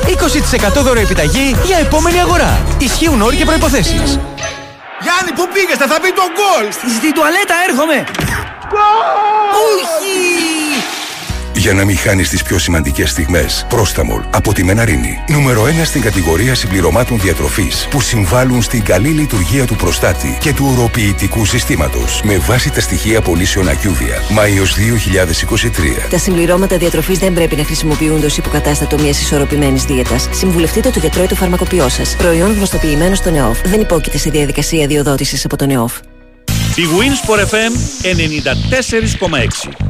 20% δώρο επιταγή για επόμενη αγορά. Ισχύουν όροι και προϋποθέσεις. Γιάννη, πού πήγες, θα πει το γκολ! Στην τουαλέτα έρχομαι! Όχι! Για να μην χάνεις τις πιο σημαντικές στιγμές. Πρόσταμολ από τη Μεναρίνη. Νούμερο 1 στην κατηγορία συμπληρωμάτων διατροφής που συμβάλλουν στην καλή λειτουργία του προστάτη και του οροποιητικού συστήματος. Με βάση τα στοιχεία πωλήσεων Ακιούβια. Μάιος 2023. Τα συμπληρώματα διατροφής δεν πρέπει να χρησιμοποιούνται ως υποκατάστατο μιας ισορροπημένης δίαιτας. Συμβουλευτείτε το γιατρό ή το φαρμακοποιό σας. Προϊόν γνωστοποιημένο στον ΕΟΦ. Δεν υπόκειται σε διαδικασία διοδότησης από τον ΕΟΦ. Η Winsport FM 94,6.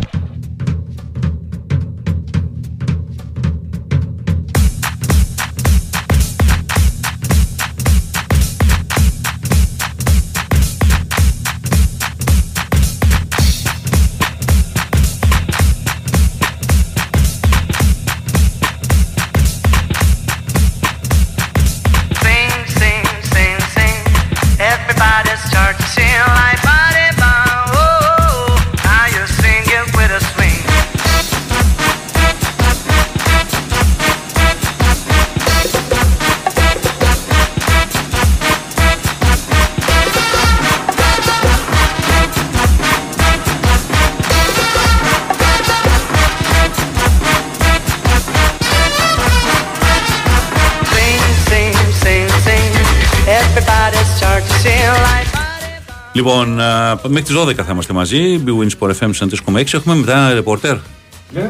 Λοιπόν, α, μέχρι τις 12 θα είμαστε μαζί. Big Win Sport FM 4,6. Έχουμε μετά ρεπόρτερ.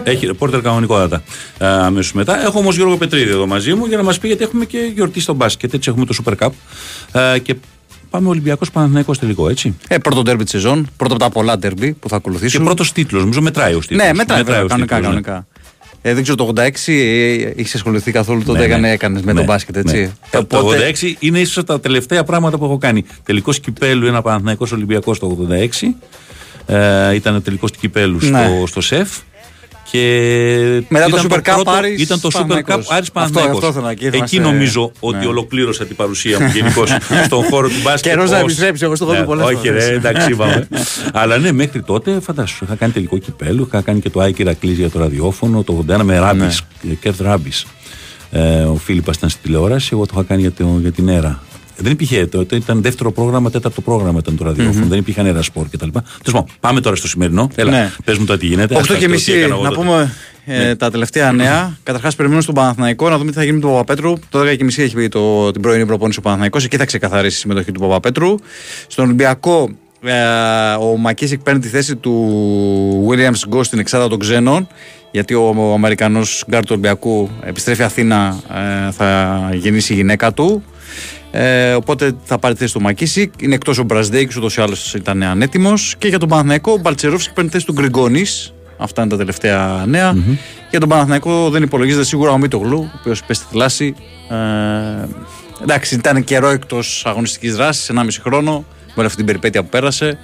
Έχει ρεπόρτερ κανονικότατα αμέσως μετά. Έχω όμως Γιώργο Πετρίδη εδώ μαζί μου για να μας πει γιατί έχουμε και γιορτή στο μπάσκετ. Έτσι έχουμε το Super Cup. Α, και πάμε Ολυμπιακός Παναθυναϊκό τελικό, έτσι. Ε, πρώτο ντέρμπι της σεζόν, πρώτο από τα πολλά ντέρμπι που θα ακολουθήσουν. Και πρώτος τίτλος, νομίζω μετράει ω τίτλος. Ναι, μετράει, μετράει κανονικά. κανονικά. Ε, δεν ξέρω το 86 είχε ασχοληθεί καθόλου τότε, Ναι, έκανε, ναι. έκανες με Ναι, τον μπάσκετ, έτσι; ναι. Το- Το 86 είναι ίσως τα τελευταία πράγματα που έχω κάνει. Τελικό κυπέλου, ένα Παναθηναϊκός Ολυμπιακός το 86. Ε, ήταν τελικός κυπέλου Ναι. στο, στο ΣΕΦ. Και Μετά το ήταν Super Cup πρώτο- Άρης Ήταν το Super Cup Παναθηναϊκός. Άρης Αυτό- Παναθηναϊκός. αυτό ήθελα, εκεί ήθελα Εκεί να σε- νομίζω ότι ναι. ολοκλήρωσα την παρουσία μου γενικώς (laughs) στον χώρο του μπάσκετ. Καιρός να ως- επιστρέψει, εγώ στο έχω Ναι, πει πολλές Όχι, φορές. ρε, εντάξει, (laughs) είπαμε. Αλλά ναι, μέχρι τότε φαντάσου. Είχα κάνει τελικό κυπέλου, είχα κάνει και το ΑΕΚ Ηρακλής για το ραδιόφωνο, το 81 με Ράμπις, Ναι. Κερτ Ράμπις. Ε, ο Φίλιππας ήταν στη τηλεόραση, εγώ το είχα κάνει για, το, για την ΕΡΑ. Δεν υπήρχε τότε, ήταν δεύτερο πρόγραμμα, τέταρτο πρόγραμμα ήταν το ραδιοφωνο Μμμ. δεν υπήρχαν ΕΡΑ Σπορ κτλ. Τέλος πάντων, πάμε τώρα στο σημερινό. Έλα, Ναι. πες μου τώρα τι γίνεται. 8 Άστα και αυτό, μισή, τι έκανα εγώ να τότε. πούμε ε, Ναι. τα τελευταία νέα. Καταρχάς, περιμένουμε στον Παναθηναϊκό να δούμε τι θα γίνει με τον Παπαπέτρου. Το 10 και μισή έχει πει το, την πρωινή προπόνηση ο Παναθηναϊκός. Εκεί θα ξεκαθαρίσει η συμμετοχή του Παπαπέτρου. Στον Ολυμπιακό, ε, ο Μακίσικ παίρνει τη θέση του Williams Γκο στην εξάδα των ξένων. Γιατί ο, ο Αμερικανός γκάρ του Ολυμπιακού επιστρέφει Αθήνα, ε, θα γεννήσει η γυναίκα του. Ε, οπότε θα πάρει τη θέση του Μακίσικ. Είναι εκτός ο Μπραζντέικις, ούτως ή άλλως ήταν ανέτοιμος. Και για τον Παναθηναϊκό, ο Μπαλτσερόφσκι παίρνει τη θέση του Γκριγκόνις. Αυτά είναι τα τελευταία νέα. Για τον Παναθηναϊκό δεν υπολογίζεται σίγουρα ο Μίτογλου, ο οποίος πέσει στη θλάση. Ε, εντάξει, ήταν καιρό εκτός αγωνιστικής δράσης, 1,5 χρόνο, με όλη αυτή την περιπέτεια που πέρασε.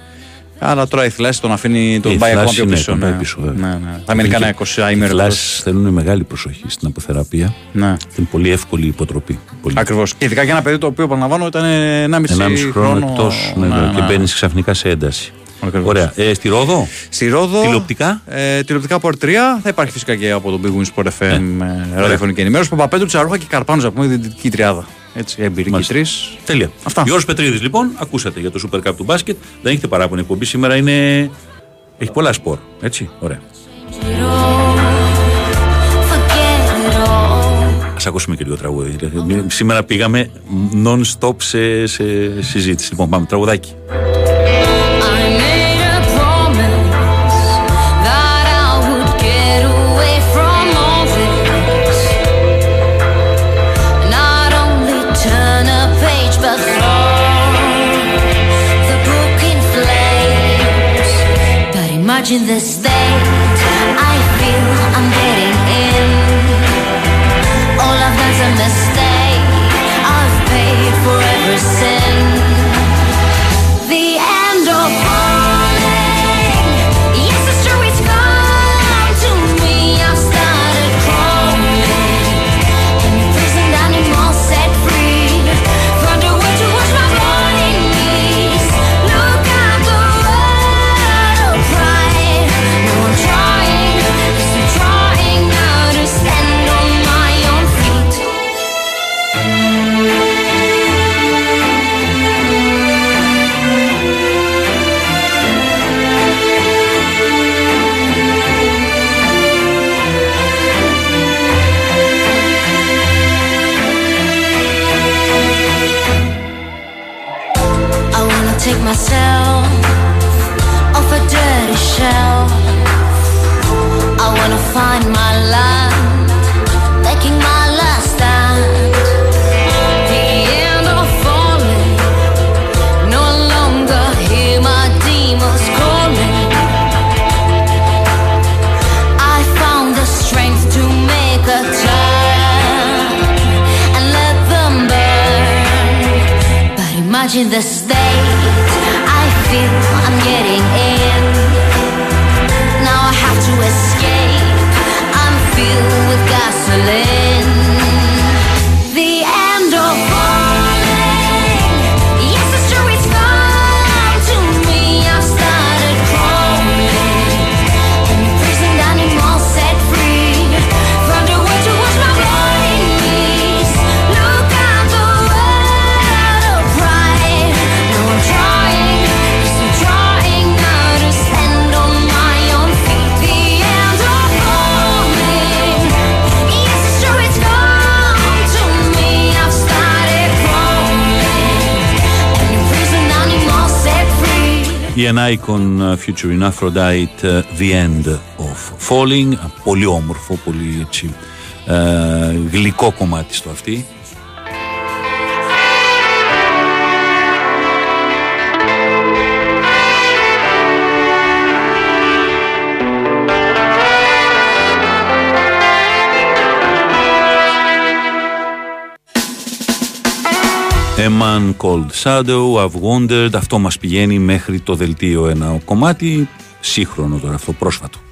Αλλά τώρα η θλάση τον αφήνει, τον Η πάει ακόμα θλάση, πιο ναι, πίσω. τον πάει ναι. πίσω, βέβαια. Ναι, ναι. Θα μείνει κανένα 20 ημέρο. Οι θλάσεις θέλουν μεγάλη προσοχή στην αποθεραπεία. Ναι. Είναι πολύ εύκολη η υποτροπή. Πολύ. Ακριβώς. Και ειδικά για ένα παιδί το οποίο, επαναλαμβάνω, ήταν 1,5 1,5 χρόνο εκτός ναι, ναι, ναι. και μπαίνεις ξαφνικά σε ένταση. Ακριβώς. Ωραία. Ε, στη Ρόδο; Στη Ρόδο. Τηλεοπτικά; Ε, τηλεοπτικά από 3 θα υπάρχει φυσικά και από τον Big Win Sport FM ε, ραδιοφωνική ενημέρωση. Παπαπέτρου, Τσαρούχα και Καρπάνου, να πούμε, δυτική τριάδα. Έτσι, εμπειρική Μάλιστα. τρεις. Τέλεια. Αυτά. Γιώργος Πετρίδης λοιπόν, ακούσατε για το Super Cup του μπάσκετ. Δεν έχετε παράπονο η εκπομπή. Σήμερα είναι. Έχει πολλά σπορ. Έτσι; Ωραία. Α ακούσουμε και λίγο τραγούδι. Σήμερα πήγαμε non-stop σε, σε συζήτηση. Λοιπόν, πάμε τραγουδάκι. Imagine this. you the Ian Icon uh, featuring Aphrodite uh, The End of Falling Α, Πολύ όμορφο, πολύ έτσι ε, γλυκό κομμάτι στο αυτή A Man Called Shadow, I've Wondered, αυτό μας πηγαίνει μέχρι το δελτίο ένα κομμάτι, σύγχρονο τώρα αυτό, πρόσφατο.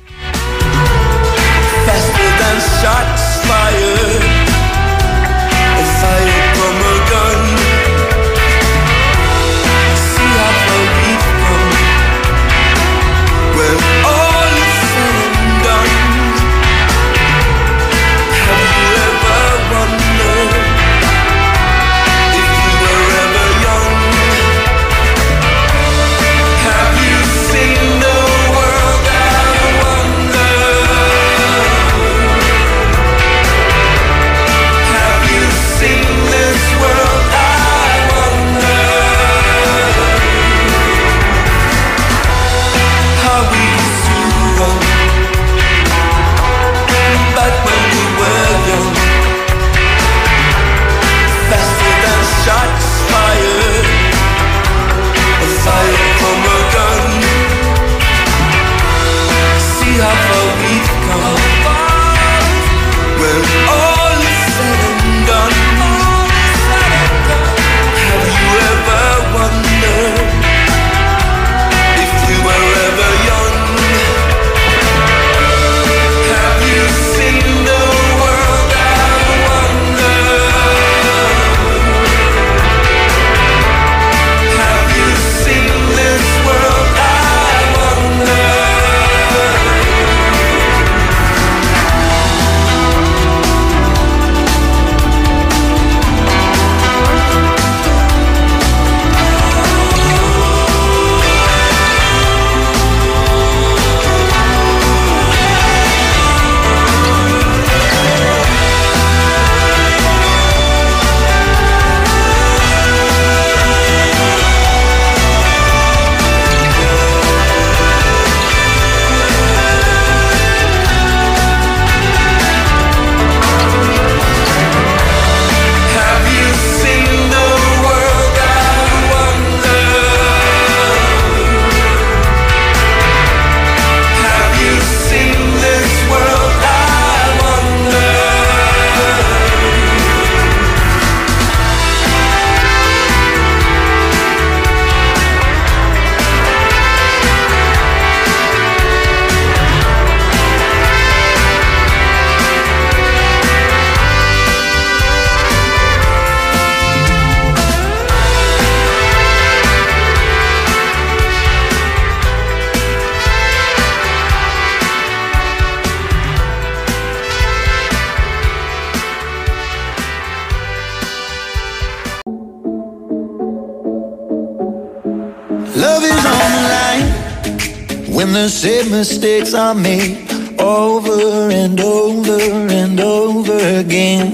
Mistakes are made over and over and over again.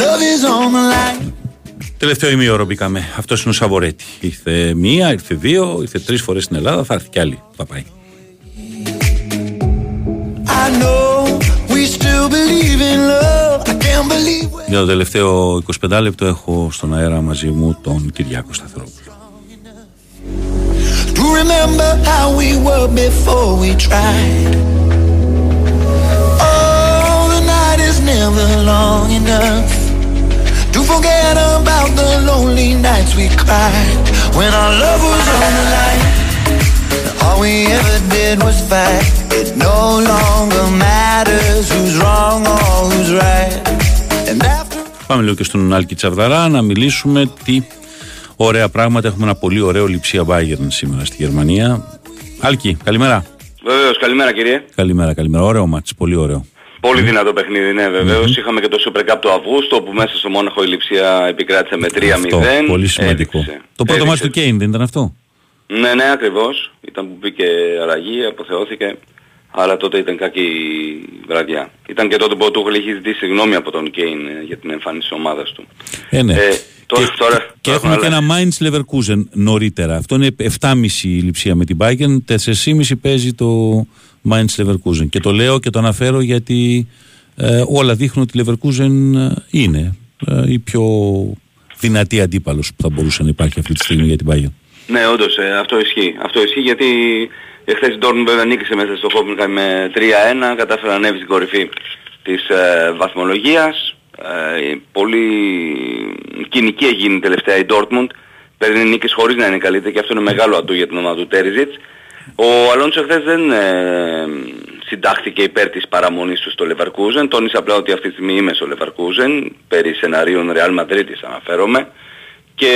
Love is on the line. Τελευταίο ημίωρο μπήκαμε. Αυτός είναι ο Σαβορέτη. Ήρθε μία, ήρθε δύο, ήρθε τρεις φορές στην Ελλάδα. Θα έρθει κι άλλη. Θα πάει. I know we still believe in love. I can't believe Για το τελευταίο 25 λεπτό έχω στον αέρα μαζί μου τον Κυριάκο Σταθερόπουλο. how we were before we tried. Oh, the night is never long enough to forget about the lonely nights we cried when our love was on the line. All we ever did was fight. It no longer matters who's wrong or who's right. And after Πάμε λίγο και στον Άλκη Τσαβδαρά να μιλήσουμε τι ωραία πράγματα. Έχουμε ένα πολύ ωραίο λειψία Bayern σήμερα στη Γερμανία. Άλκη, καλημέρα. Βεβαίως, καλημέρα κύριε. Καλημέρα, καλημέρα. Ωραίο μάτς, πολύ ωραίο. Πολύ δυνατό παιχνίδι, ναι βεβαίως. Είχαμε και το Super Cup του Αυγούστου, όπου μέσα στο Μόναχο η Λιψία επικράτησε με 3-0. Αυτό, πολύ σημαντικό. Έδειξε. Το πρώτο Έδειξε. μάτς του Κέιν δεν ήταν αυτό; Ναι, ναι, ακριβώς. Ήταν που μπήκε αλλαγή, αποθεώθηκε. Αλλά τότε ήταν κακή βραδιά. Ήταν και τότε που ο Τούχελ είχε ζητήσει συγγνώμη από τον Κέιν ε, για την εμφάνιση της ομάδας του. Ε, ναι. Ε, Τώρα, τώρα, Και τώρα έχουμε και έχουν ένα Mainz Leverkusen νωρίτερα. Αυτό είναι 7,5 η λειψία με την Bayern, 4,5 παίζει το Mainz Leverkusen. Και το λέω και το αναφέρω γιατί ε, όλα δείχνουν ότι η Leverkusen ε, είναι ε, η πιο δυνατή αντίπαλος που θα μπορούσε να υπάρχει αυτή τη στιγμή για την Bayern. Ναι, όντως ε, αυτό ισχύει. Αυτό ισχύει γιατί εχθές η Dortmund βέβαια νίκησε μέσα στο Hoffenheim με 3-1, κατάφερε να ανέβει στην κορυφή της ε, βαθμολογίας. Ε, πολύ κοινική έγινε τελευταία η Dortmund. Παίρνει νίκες χωρίς να είναι καλύτερη και αυτό είναι μεγάλο ατού για την ομάδα του Τέριζιτς. Ο Αλόνσο χθες δεν ε, συντάχθηκε υπέρ της παραμονής του στο Leverkusen. Τόνισε απλά ότι αυτή τη στιγμή είμαι στο Leverkusen, περί σεναρίων Real Madrid αναφέρομαι και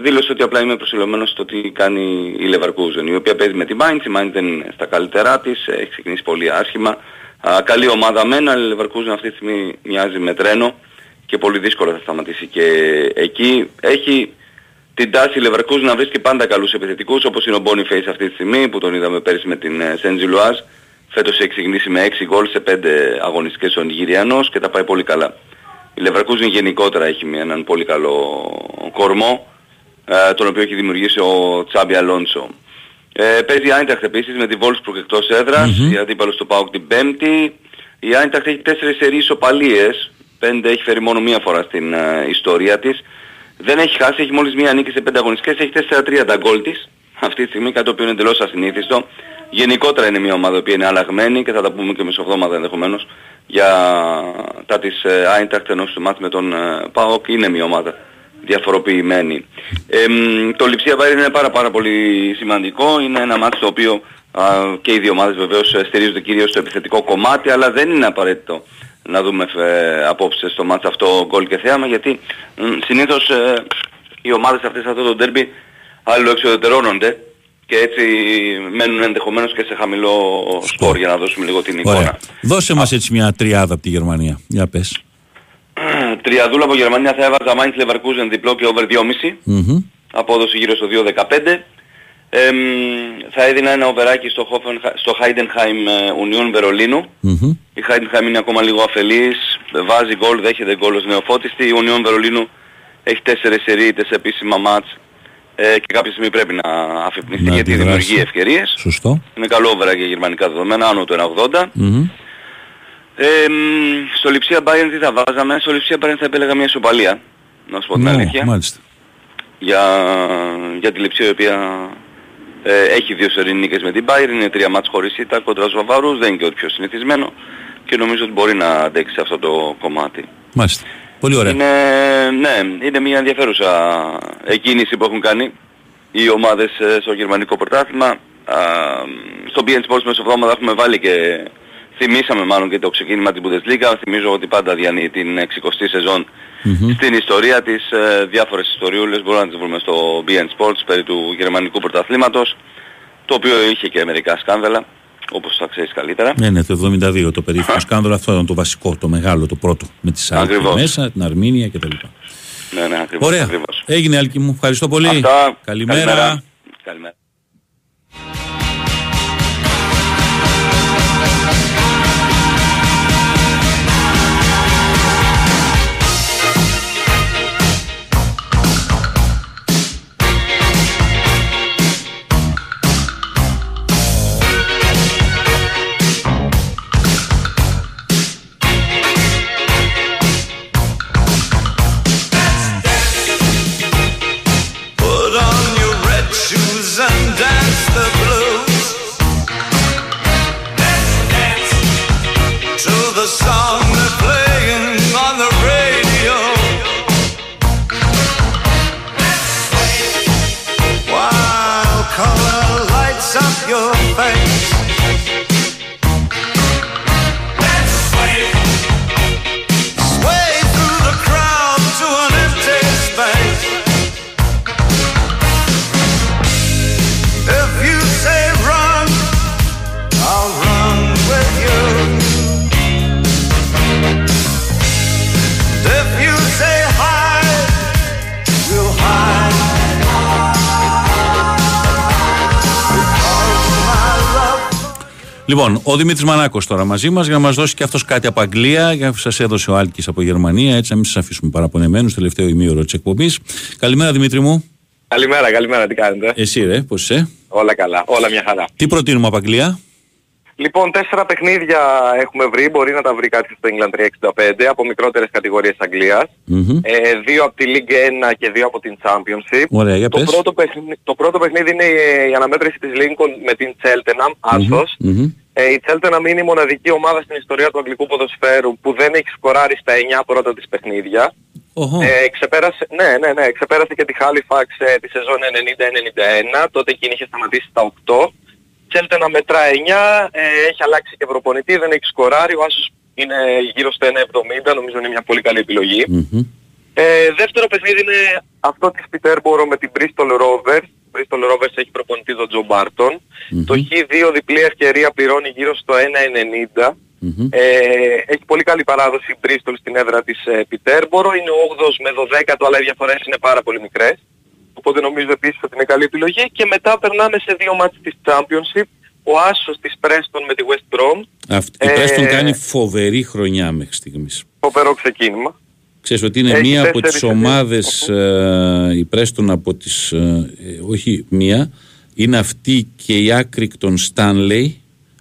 δήλωσε ότι απλά είμαι προσιλωμένος στο τι κάνει η Leverkusen η οποία παίζει με την Mainz, η Mainz δεν είναι στα καλύτερά της, έχει ξεκινήσει πολύ άσχημα Α, καλή ομάδα μένα, αλλά η Leverkusen αυτή τη στιγμή μοιάζει με τρένο και πολύ δύσκολα θα σταματήσει και εκεί έχει την τάση η Leverkusen να βρίσκει πάντα καλούς επιθετικούς όπως είναι ο Boniface αυτή τη στιγμή που τον είδαμε πέρυσι με την Saint Gilloise φέτος έχει ξεκινήσει με 6 γκολ σε 5 αγωνιστικές ο Νιγηριανός και τα πάει πολύ καλά. Η Leverkusen γενικότερα έχει μια- έναν πολύ καλό κορμό, ε, τον οποίο έχει δημιουργήσει ο Τσάμπι Αλόνσο. Ε, παίζει η Eintracht επίσης με τη Wolfsburg εκτός έδρας, η αντίπαλος του ΠΑΟΚ την Πέμπτη. Η Eintracht έχει τέσσερις σερί ισοπαλίες, πέντε έχει φέρει μόνο μία φορά στην ε, ιστορία της. Δεν έχει χάσει, έχει μόλις μία νίκη σε πέντε αγωνιστικές, έχει 4-3 τα γκολ της. Αυτή τη στιγμή κάτι το οποίο είναι εντελώς ασυνήθιστο. Γενικότερα είναι μια ομάδα που είναι αλλαγμένη και θα τα πούμε και μεσοβδόμαδα ενδεχομένως για τα της ε, Eintracht ενός του μάτς με τον ε, ΠΑΟΚ είναι μια ομάδα διαφοροποιημένη. Ε, μ, το Λιψία Bayern είναι πάρα πάρα πολύ σημαντικό. Είναι ένα μάτς το οποίο α, και οι δύο ομάδες βεβαίως ε, στηρίζονται κυρίως στο επιθετικό κομμάτι αλλά δεν είναι απαραίτητο να δούμε ε, απόψε στο μάτς αυτό γκολ και θέαμα γιατί μ, συνήθως ε, οι ομάδες αυτές αυτό το ντέρμπι αλληλοεξοδετερώνονται και έτσι μένουν ενδεχομένως και σε χαμηλό σκορ για να δώσουμε λίγο την εικόνα. Ωραία. Δώσε μας έτσι μια τριάδα από τη Γερμανία. Για πες. Τριαδούλα από Γερμανία θα έβαζα Mainz Leverkusen διπλό και over 2,5. Μμμ. Απόδοση γύρω στο 2,15. Εμ, θα έδινα ένα οβεράκι στο, Hoffenheim, στο Heidenheim ε, Union Βερολίνου. Μμμ. Η Heidenheim είναι ακόμα λίγο αφελής, βάζει γκολ, δέχεται γκολ ως νεοφώτιστη. Η Union Βερολίνου έχει τέσσερις σερίτες επίσημα μάτς ε, και κάποια στιγμή πρέπει να αφυπνιστεί Να γιατί αντιδράσει. δημιουργεί ευκαιρίες. Σωστό. Είναι καλό over για γερμανικά δεδομένα, άνω του 1,80. Μμμ. Ε, μ, στο Λιψία Bayern τι θα βάζαμε, στο Λιψία Bayern θα επέλεγα μια ισοπαλία, να σου πω την Ναι, αλήθεια. Μάλιστα. Για, για τη Λιψία η οποία ε, έχει δύο σερή νίκες με την Bayern, είναι τρία μάτς χωρίς ήττα κοντρα στους Βαβαρούς, δεν είναι και ό,τι πιο συνηθισμένο και νομίζω ότι μπορεί να αντέξει αυτό το κομμάτι. Μάλιστα. Πολύ ωραία. Είναι, ναι, είναι μια ενδιαφέρουσα εκκίνηση που έχουν κάνει οι ομάδες ε, στο γερμανικό πρωτάθλημα. Α, στο BN Sports μεσοβδόμαδα έχουμε βάλει και θυμήσαμε μάλλον και το ξεκίνημα της Bundesliga. Θυμίζω ότι πάντα διανύει την 60η σεζόν στην ιστορία της. Ε, διάφορες ιστοριούλες μπορούμε να τις βρούμε στο BN Sports περί του γερμανικού πρωταθλήματος το οποίο είχε και μερικά σκάνδαλα όπως θα ξέρεις καλύτερα. Ναι, ναι, το 72 το περίφημο σκάνδαλο αυτό ήταν το βασικό, το μεγάλο, το πρώτο. Με τη Σάικ Ακριβώς. μέσα, την Αρμίνια κτλ. Ναι, ναι, ακριβώς. Ωραία. ακριβώς. Έγινε, Άλκη μου. Ευχαριστώ πολύ. Αυτά. Καλημέρα. Καλημέρα. Καλημέρα. Λοιπόν, ο Δημήτρης Μανάκος τώρα μαζί μας για να μας δώσει και αυτός κάτι από Αγγλία. Για να σας έδωσε ο Άλκης από Γερμανία, έτσι να μην σας αφήσουμε παραπονεμένους. Τελευταίο ημίωρο της εκπομπής. Καλημέρα, Δημήτρη μου. Καλημέρα, καλημέρα, τι κάνετε; Εσύ, ρε, πώς είσαι; Όλα καλά, όλα μια χαρά. Τι προτείνουμε από Αγγλία; Λοιπόν, τέσσερα παιχνίδια έχουμε βρει, μπορεί να τα βρει κάτι στο England 365 από μικρότερες κατηγορίες Αγγλίας. Μμμ. Ε, δύο από τη League 1 και δύο από την Championship. Ωραία, για το, πες. πρώτο παιχνίδι, το πρώτο παιχνίδι είναι η, η αναμέτρηση της Lincoln με την Cheltenham, άσος. Μμμ. Ε, η Cheltenham είναι η μοναδική ομάδα στην ιστορία του αγγλικού ποδοσφαίρου που δεν έχει σκοράρει στα 9 πρώτα της παιχνίδια. Οχο. Ε, ξεπέρασε, ναι, ναι, ναι, ξεπέρασε και τη Halifax ε, τη σεζόν 90-91, τότε εκείνη είχε σταματήσει στα 8. Τσέλτε να μετρά 9, ε, έχει αλλάξει και προπονητή, δεν έχει σκοράρει, ο Άσος είναι γύρω στο 1,70, νομίζω είναι μια πολύ καλή επιλογή. Ε, δεύτερο παιχνίδι είναι αυτό της Peterborough με την Bristol Rovers. Bristol Rovers έχει προπονητή τον Τζο Μπάρτον. Το Χ2 διπλή ευκαιρία πληρώνει γύρω στο 1,90. Ε, έχει πολύ καλή παράδοση η Bristol στην έδρα της ε, Peterborough. Είναι 8ος με 12ο αλλά οι διαφορές είναι πάρα πολύ μικρές. Οπότε νομίζω επίσης ότι είναι καλή επιλογή. Και μετά περνάμε σε δύο μάτς της Championship. Ο Άσος της Preston με τη West Brom. Αυτή, η Ε, Preston κάνει φοβερή χρονιά μέχρι στιγμής. Φοβερό ξεκίνημα. Ξέρεις ότι είναι Έχει μία από τέσσερις τις ομάδες, ε, η Preston από τις, ε, ε, όχι μία, είναι αυτή και η άκρη των Stanley,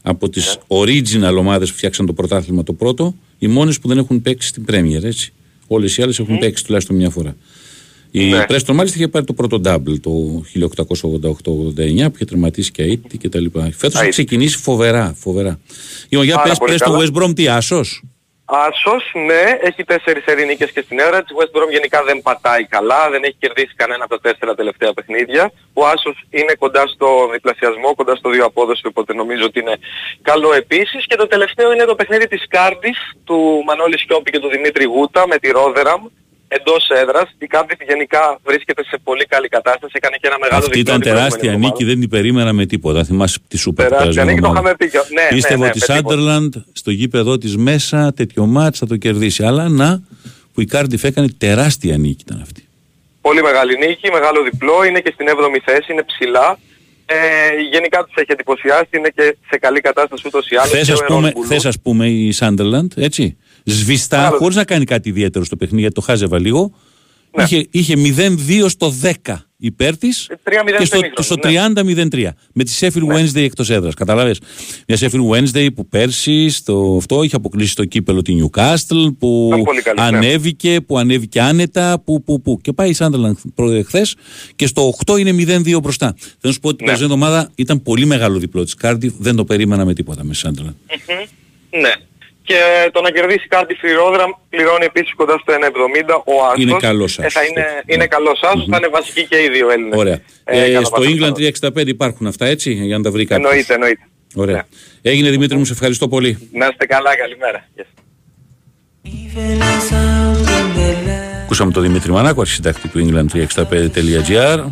από τις original ομάδες που φτιάξαν το πρωτάθλημα το πρώτο, οι μόνες που δεν έχουν παίξει στην Premier, έτσι. Όλες οι άλλες έχουν παίξει τουλάχιστον μια φορά. Η Ναι. Preston μάλιστα είχε πάρει το πρώτο double το 1888-89 που είχε τερματίσει και αίτητη και τα λοιπά. Φέτος έχει Αίτητη. ξεκινήσει φοβερά, φοβερά. Λοιπόν, για Πάρα πες, πολύ πες του καλά. West Brom τι άσος; Άσος, ναι, έχει τέσσερις ερηνίκες και στην έδρα της. West Brom γενικά δεν πατάει καλά, δεν έχει κερδίσει κανένα από τα τέσσερα τελευταία παιχνίδια. Ο Άσος είναι κοντά στο διπλασιασμό, κοντά στο δύο απόδοση, οπότε νομίζω ότι είναι καλό επίσης. Και το τελευταίο είναι το παιχνίδι της Κάρντις, του Μανώλη Σιώπη και του Δημήτρη Γούτα με τη Ρόδεραμ. Εντός έδρας, η Κάρντις γενικά βρίσκεται σε πολύ καλή κατάσταση, έκανε και ένα μεγάλο Αυτή διπλό ήταν την προηγούμενη τεράστια εβδομάδα. νίκη, δεν την περίμενα με τίποτα. Θυμάσαι τη Σούπερ που Τεράστια περασμένη νίκη, το εβδομάδα. είχαμε πει και- ναι, ναι, Πίστευα ναι, ότι η με τίποτα. Σάντερλαντ στο γήπεδο της μέσα τέτοιο μάτς θα το κερδίσει. Αλλά να, που η Κάρντιφ έκανε τεράστια νίκη ήταν αυτή. Πολύ μεγάλη νίκη, μεγάλο διπλό, είναι και στην 7η θέση, είναι ψηλά. Ε, γενικά τους έχει εντυπωσιάσει, είναι και σε καλή κατάσταση ούτως ή άλλως. Χθες, Και ο ας πούμε, Ερόλ Μπουλού. θες, ας πούμε, η Σάντερλαντ, έτσι. Σβηστά, Άλλο. χωρίς να κάνει κάτι ιδιαίτερο στο παιχνίδι, γιατί το χάζευα λίγο. Ναι. Είχε, είχε 0-2 στο 10 υπέρ της 3-0 και στο, στο στο ημίχρονο, 30-0-3. Με τη Sheffield Wednesday εκτός έδρας. Κατάλαβε. Μια Sheffield Wednesday που πέρσι στο αυτό είχε αποκλείσει το κύπελο τη Newcastle, που Ήταν πολύ καλή, ναι. ανέβηκε, που ανέβηκε άνετα, που, που, που. Και πάει η Sunderland χθες και στο 8 είναι 0-2 μπροστά. Θέλω να σου πω ότι την Ναι. περσμένη εβδομάδα ήταν πολύ μεγάλο διπλό της Cardiff, δεν το περίμενα με τίποτα με τη Sunderland. Μμμ. Ναι. Και το να κερδίσει κάτι Φιρόδραμ πληρώνει επίσης κοντά στο 1,70 ο Άσος. Είναι καλός Ε, θα Άσος, είναι, είναι καλός Άσος, θα είναι βασικοί και οι δύο Έλληνες. Ωραία. Ε, Ε, κατά στο πάσα England πιθανότητα. 365 υπάρχουν αυτά έτσι, για να τα βρει κάποιος; Εννοείται, εννοείται. Ωραία. Έγινε Δημήτρη μου, σε ευχαριστώ πολύ. Να είστε καλά, καλημέρα. Γεια σας. Ακούσαμε τον Δημήτρη Μανάκο, αρχισυντάκτη του england365.gr.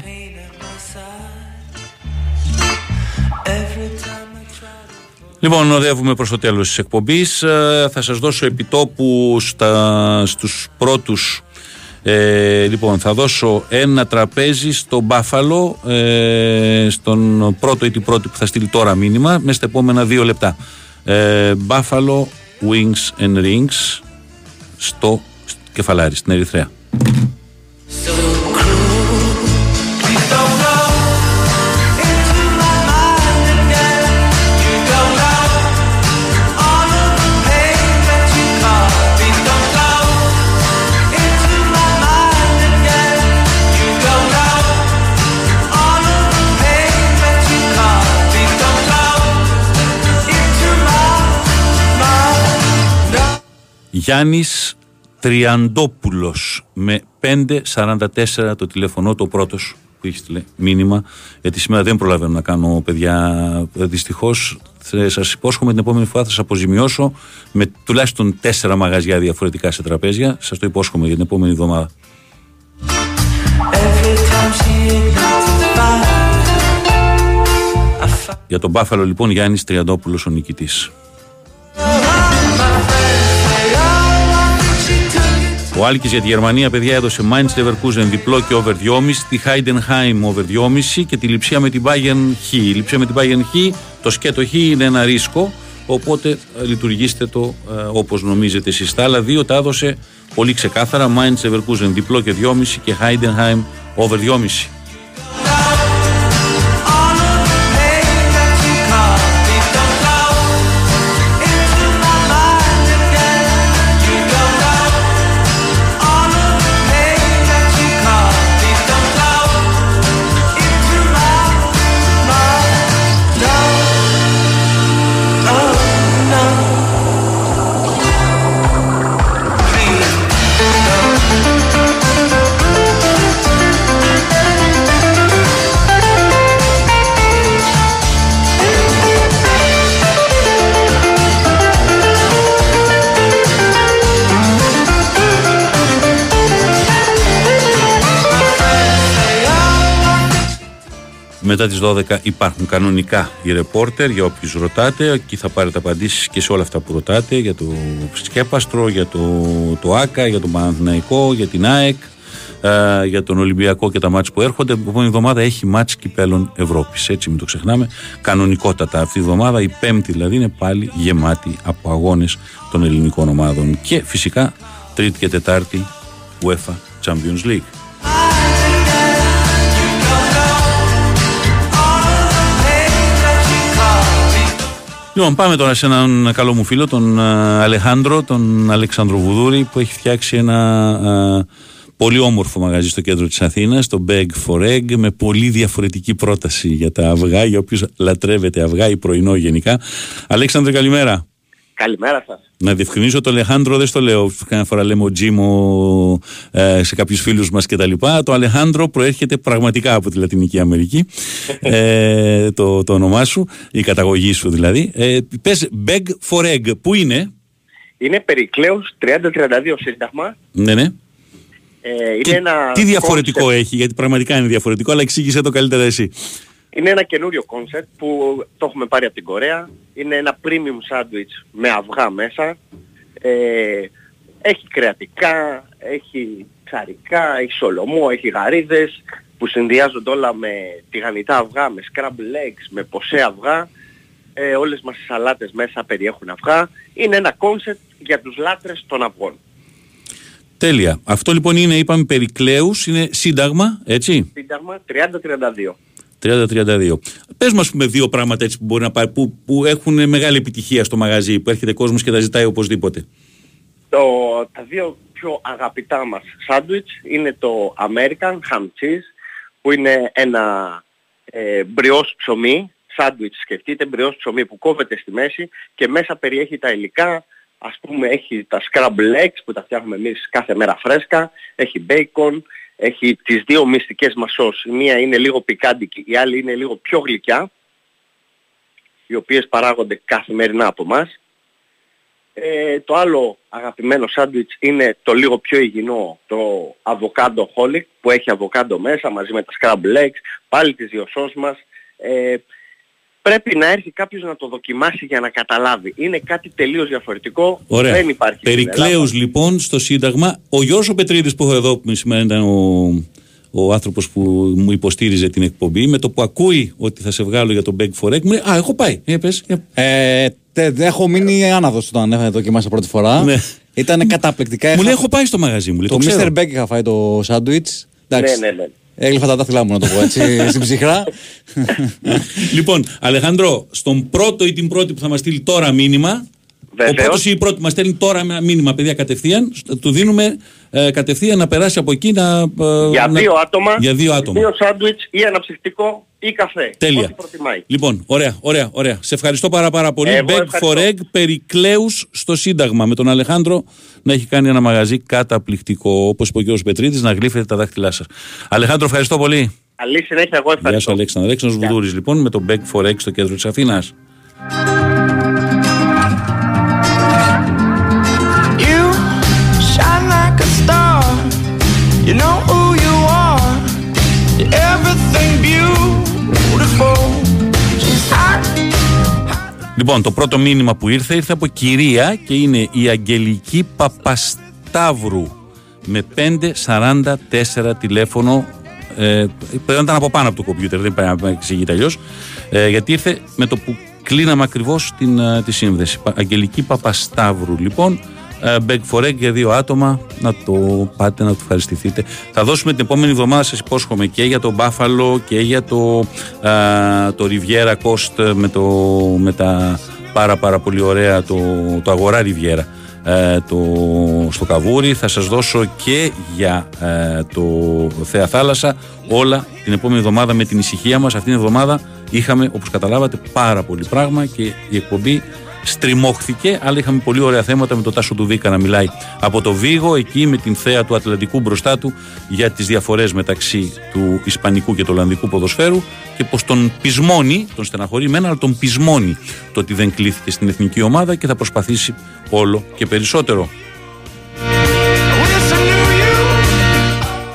Λοιπόν, οδεύουμε προς το τέλος της εκπομπής. Ε, Θα σας δώσω επιτόπου στα, στους πρώτους ε, λοιπόν, θα δώσω ένα τραπέζι στο Μπάφαλο, ε, στον πρώτο ή την πρώτη που θα στείλει τώρα μήνυμα, μέσα στα επόμενα δύο λεπτά. Ε, Buffalo Wings and Rings στο κεφαλάρι, στην Ερυθρέα. Γιάννης Τριαντόπουλος με 544 το τηλέφωνο, το πρώτος που έχει στείλει μήνυμα. Γιατί σήμερα δεν προλαβαίνω να κάνω παιδιά. Δυστυχώς, σας υπόσχομαι την επόμενη φορά θα σας αποζημιώσω με τουλάχιστον τέσσερα μαγαζιά διαφορετικά σε τραπέζια. Σας το υπόσχομαι για την επόμενη εβδομάδα. Για τον Μπάφαλο λοιπόν Γιάννης Τριαντόπουλος ο νικητής. Ο Άλκης για τη Γερμανία, παιδιά, έδωσε Mainz Leverkusen διπλό και over 2,5, τη Heidenheim over 2,5 και τη Λιψία με την Bayern Χ. Η Λιψία με την Bayern Χ Το σκέτο χ είναι ένα ρίσκο, οπότε ε, λειτουργήστε το ε, όπως νομίζετε εσείς. Τα άλλα δύο τα έδωσε πολύ ξεκάθαρα. Mainz Leverkusen διπλό και 2,5 και Heidenheim over 2,5. Μετά τις 12 υπάρχουν κανονικά οι ρεπόρτερ για όποιους ρωτάτε. Εκεί θα πάρετε απαντήσεις και σε όλα αυτά που ρωτάτε για το Σκέπαστρο, για το, το ΆΚΑ, για τον Παναθηναϊκό, για την ΑΕΚ, ε, για τον Ολυμπιακό και τα μάτς που έρχονται. Η επόμενη εβδομάδα έχει μάτς κυπέλων Ευρώπης. Έτσι μην το ξεχνάμε. Κανονικότατα αυτή η εβδομάδα, η πέμπτη δηλαδή, είναι πάλι γεμάτη από αγώνες των ελληνικών ομάδων. Και φυσικά τρίτη και τετάρτη UEFA Champions League. Λοιπόν, πάμε τώρα σε έναν καλό μου φίλο, τον α, Αλεχάνδρο, τον Αλεξάνδρο Βουδούρη, που έχει φτιάξει ένα α, πολύ όμορφο μαγαζί στο κέντρο της Αθήνας, το Bag for Egg, με πολύ διαφορετική πρόταση για τα αυγά, για όποιους λατρεύεται αυγά ή πρωινό γενικά. Αλέξανδρε, καλημέρα. Καλημέρα σας. Να διευκρινίσω το Αλεχάνδρο δεν στο λέω καμιά φορά λέμε ο Τζίμο ε, σε κάποιους φίλους μας και τα λοιπά. Το Αλεχάνδρο προέρχεται πραγματικά από τη Λατινική Αμερική (laughs) ε, το, το όνομά σου, η καταγωγή σου δηλαδή. Ε, πες Beg for Egg, πού είναι; Είναι Περικλέους 3032 Σύνταγμα. Ναι, ναι. Ε, είναι ένα Τι διαφορετικό concept- έχει, γιατί πραγματικά είναι διαφορετικό, αλλά εξήγησέ το καλύτερα εσύ. Είναι ένα καινούριο concept που το έχουμε πάρει από την Κορέα. Είναι ένα premium sandwich με αυγά μέσα. Ε, έχει κρεατικά, έχει ψαρικά, έχει σολομό, έχει γαρίδες που συνδυάζονται όλα με τηγανιτά αυγά, με scrambled eggs, με ποσέ αυγά. Ε, όλες μας οι σαλάτες μέσα περιέχουν αυγά. Είναι ένα concept για τους λάτρες των αυγών. Τέλεια. Αυτό λοιπόν είναι, είπαμε, Περικλέους, είναι σύνταγμα, έτσι; Σύνταγμα 30-32. 30-32. Πες μας πούμε δύο πράγματα έτσι που, μπορεί να πάρει, που, που έχουν μεγάλη επιτυχία στο μαγαζί, που έρχεται κόσμος και τα ζητάει οπωσδήποτε. Το, τα δύο πιο αγαπητά μας σάντουιτς είναι το American Ham Cheese που είναι ένα ε, μπριός ψωμί, σάντουιτς σκεφτείτε, μπριός ψωμί που κόβεται στη μέση και μέσα περιέχει τα υλικά, ας πούμε έχει τα scrambled eggs που τα φτιάχνουμε εμείς κάθε μέρα φρέσκα, έχει bacon, έχει τις δύο μυστικές μας σως, η μία είναι λίγο πικάντικη, η άλλη είναι λίγο πιο γλυκιά, οι οποίες παράγονται καθημερινά από μας. Ε, το άλλο αγαπημένο σάντουιτς είναι το λίγο πιο υγιεινό, το avocado holic που έχει αβοκάντο μέσα μαζί με τα scrambled eggs, πάλι τις δύο σως μας. Ε, πρέπει να έρθει κάποιος να το δοκιμάσει για να καταλάβει. Είναι κάτι τελείως διαφορετικό, Ωραία. δεν υπάρχει. στην Ελλάδα. Περικλέους λοιπόν στο Σύνταγμα. Ο Γιώργος ο Πετρίδης που έχω εδώ που σήμερα ήταν ο, ο άνθρωπος που μου υποστήριζε την εκπομπή με το που ακούει ότι θα σε βγάλω για τον Beg for Egg μου λέει «Α, έχω πάει». Ε, πες, ε. Ε, τε- τε- έχω μείνει άναδος όταν έχω δοκιμάσει πρώτη φορά. Ναι. Ήταν καταπληκτικά. Μου λέει Είχα- έχω πάει στο μαγαζί μου. Λέει, Το το ξέρω. Mr. Beck είχα φάει το σάντουιτς. Εντάξει. Ναι, ναι, ναι. Έγλυφα τα δάχτυλά μου να το πω έτσι (laughs) στην ψυχρά. λοιπόν, Αλεχάνδρο, στον πρώτο ή την πρώτη που θα μας στείλει τώρα μήνυμα, Βεβαίως. ο πρώτος ή η πρώτη που μας στέλνει τώρα ένα μήνυμα, παιδιά, κατευθείαν, στο- του δίνουμε ε, κατευθείαν να περάσει από εκεί να... ε, Για να- δύο άτομα, Για δύο άτομα. δύο σάντουιτς ή ένα ψυχτικό ή καφέ. Τέλεια. Ό,τι προτιμάει. Λοιπόν, ωραία, ωραία, ωραία. Σε ευχαριστώ πάρα, πάρα πολύ. Εγώ Beg ευχαριστώ. for Egg, Περικλέους στο Σύνταγμα. Με τον Αλεχάνδρο να έχει κάνει ένα μαγαζί καταπληκτικό. Όπως είπε ο κ. Πετρίδης, να γλύφετε τα δάχτυλά σας. Αλεχάνδρο, ευχαριστώ πολύ. Καλή συνέχεια, εγώ Γεια ευχαριστώ. σου, Αλέξανδρος. Αλέξανδρος Βουδούρης, λοιπόν, με τον Beg for Egg στο κέντρο της Αθήνας. You shine like a star. You know who you are. You're everything beautiful. Λοιπόν, το πρώτο μήνυμα που ήρθε ήρθε από κυρία και είναι η Αγγελική Παπασταύρου με 544 τηλέφωνο. Ε, πρέπει να ήταν από πάνω από το κομπιούτερ, δεν πάει να εξηγείται αλλιώς. Ε, γιατί ήρθε με το που Κλείναμε ακριβώς τη σύνδεση. Πα- Αγγελική Παπασταύρου λοιπόν. Ε, Beg for egg για δύο άτομα. Να το πάτε, να το ευχαριστηθείτε. Θα δώσουμε την επόμενη εβδομάδα, σας υπόσχομαι, και για το Μπάφαλο και για το, α, το Riviera Coast με, το, με τα πάρα πάρα πολύ ωραία το, το Αγορά Riviera ε, το, στο Καβούρι. Θα σας δώσω και για ε, το Θέα Θάλασσα όλα την επόμενη εβδομάδα με την ησυχία μας. Αυτήν την εβδομάδα είχαμε, όπως καταλάβατε, πάρα πολύ πράγμα και η εκπομπή στριμώχθηκε, αλλά είχαμε πολύ ωραία θέματα με τον Τάσο του Δίκα να μιλάει από το Βίγο, εκεί με την θέα του Ατλαντικού μπροστά του για τις διαφορές μεταξύ του Ισπανικού και του Ολλανδικού ποδοσφαίρου και πως τον πεισμώνει, τον στεναχωρεί μένα, αλλά τον πεισμώνει το ότι δεν κλήθηκε στην εθνική ομάδα και θα προσπαθήσει όλο και περισσότερο.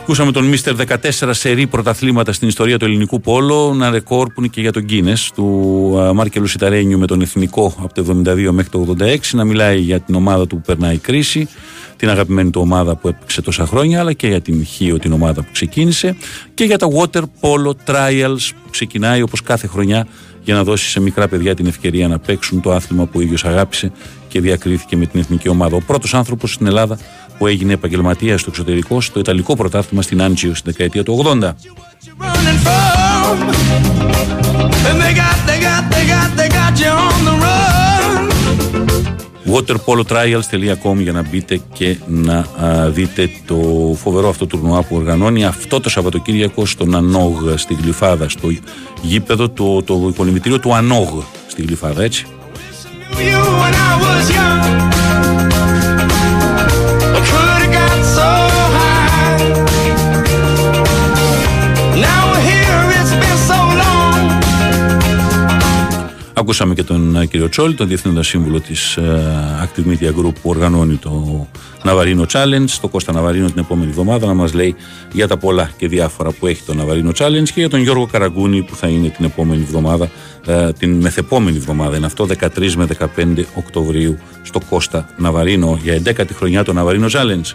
Ακούσαμε τον Μίστερ 14 σερή πρωταθλήματα στην ιστορία του ελληνικού πόλο, ένα ρεκόρ που είναι και για τον Γκίνες του α, Μάρκελου Σιταρένιου με τον εθνικό από το 72 μέχρι το 86, να μιλάει για την ομάδα του που περνάει κρίση, την αγαπημένη του ομάδα που έπαιξε τόσα χρόνια, αλλά και για την Χίο την ομάδα που ξεκίνησε. Και για τα Water Polo Trials που ξεκινάει όπως κάθε χρονιά για να δώσει σε μικρά παιδιά την ευκαιρία να παίξουν το άθλημα που ο ίδιος αγάπησε και διακρίθηκε με την εθνική ομάδα. Ο πρώτος άνθρωπος στην Ελλάδα που έγινε επαγγελματία στο εξωτερικό στο Ιταλικό πρωτάθλημα στην Άντζιο στην δεκαετία του 80. running from. And they got, they got, they got, they got you on the run. waterpolotrials.com για να μπείτε και να α, δείτε το φοβερό αυτό τουρνουά που οργανώνει αυτό το Σαββατοκύριακο στον Ανόγ στη Γλυφάδα, στο γήπεδο, το, το κολυμβητήριο του Ανόγ στη Γλυφάδα, έτσι. You when I was young. Ακούσαμε και τον ε, κύριο Τσόλ, τον διευθύνοντα σύμβουλο της Active Media Group που οργανώνει το Ναβαρίνο Challenge, το Κώστα Ναβαρίνο την επόμενη εβδομάδα να μας λέει για τα πολλά και διάφορα που έχει το Ναβαρίνο Challenge και για τον Γιώργο Καραγκούνη που θα είναι την επόμενη εβδομάδα, ε, την μεθεπόμενη εβδομάδα είναι αυτό, 13 με 15 Οκτωβρίου στο Κώστα Ναβαρίνο για 11η χρονιά το Ναβαρίνο Challenge.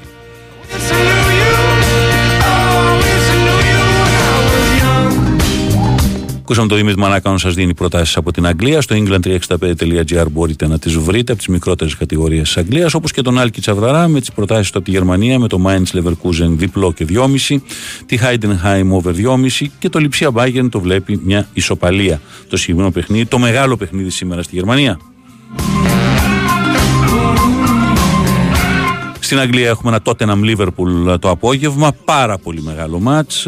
Ακούσαμε τον Δημήτρη Μανάκα να σας δίνει προτάσεις από την Αγγλία. Στο england365.gr μπορείτε να τις βρείτε από τις μικρότερες κατηγορίες της Αγγλίας. Όπως και τον Άλκη Τσαβδαρά με τις προτάσεις του από τη Γερμανία με το Mainz Leverkusen διπλό και 2,5. Τη Heidenheim over 2,5 και το Lipsia Bayern το βλέπει μια ισοπαλία. Το συγκεκριμένο παιχνίδι, το μεγάλο παιχνίδι σήμερα στη Γερμανία. Στην Αγγλία έχουμε ένα Tottenham Liverpool το απόγευμα. Πάρα πολύ μεγάλο μάτς.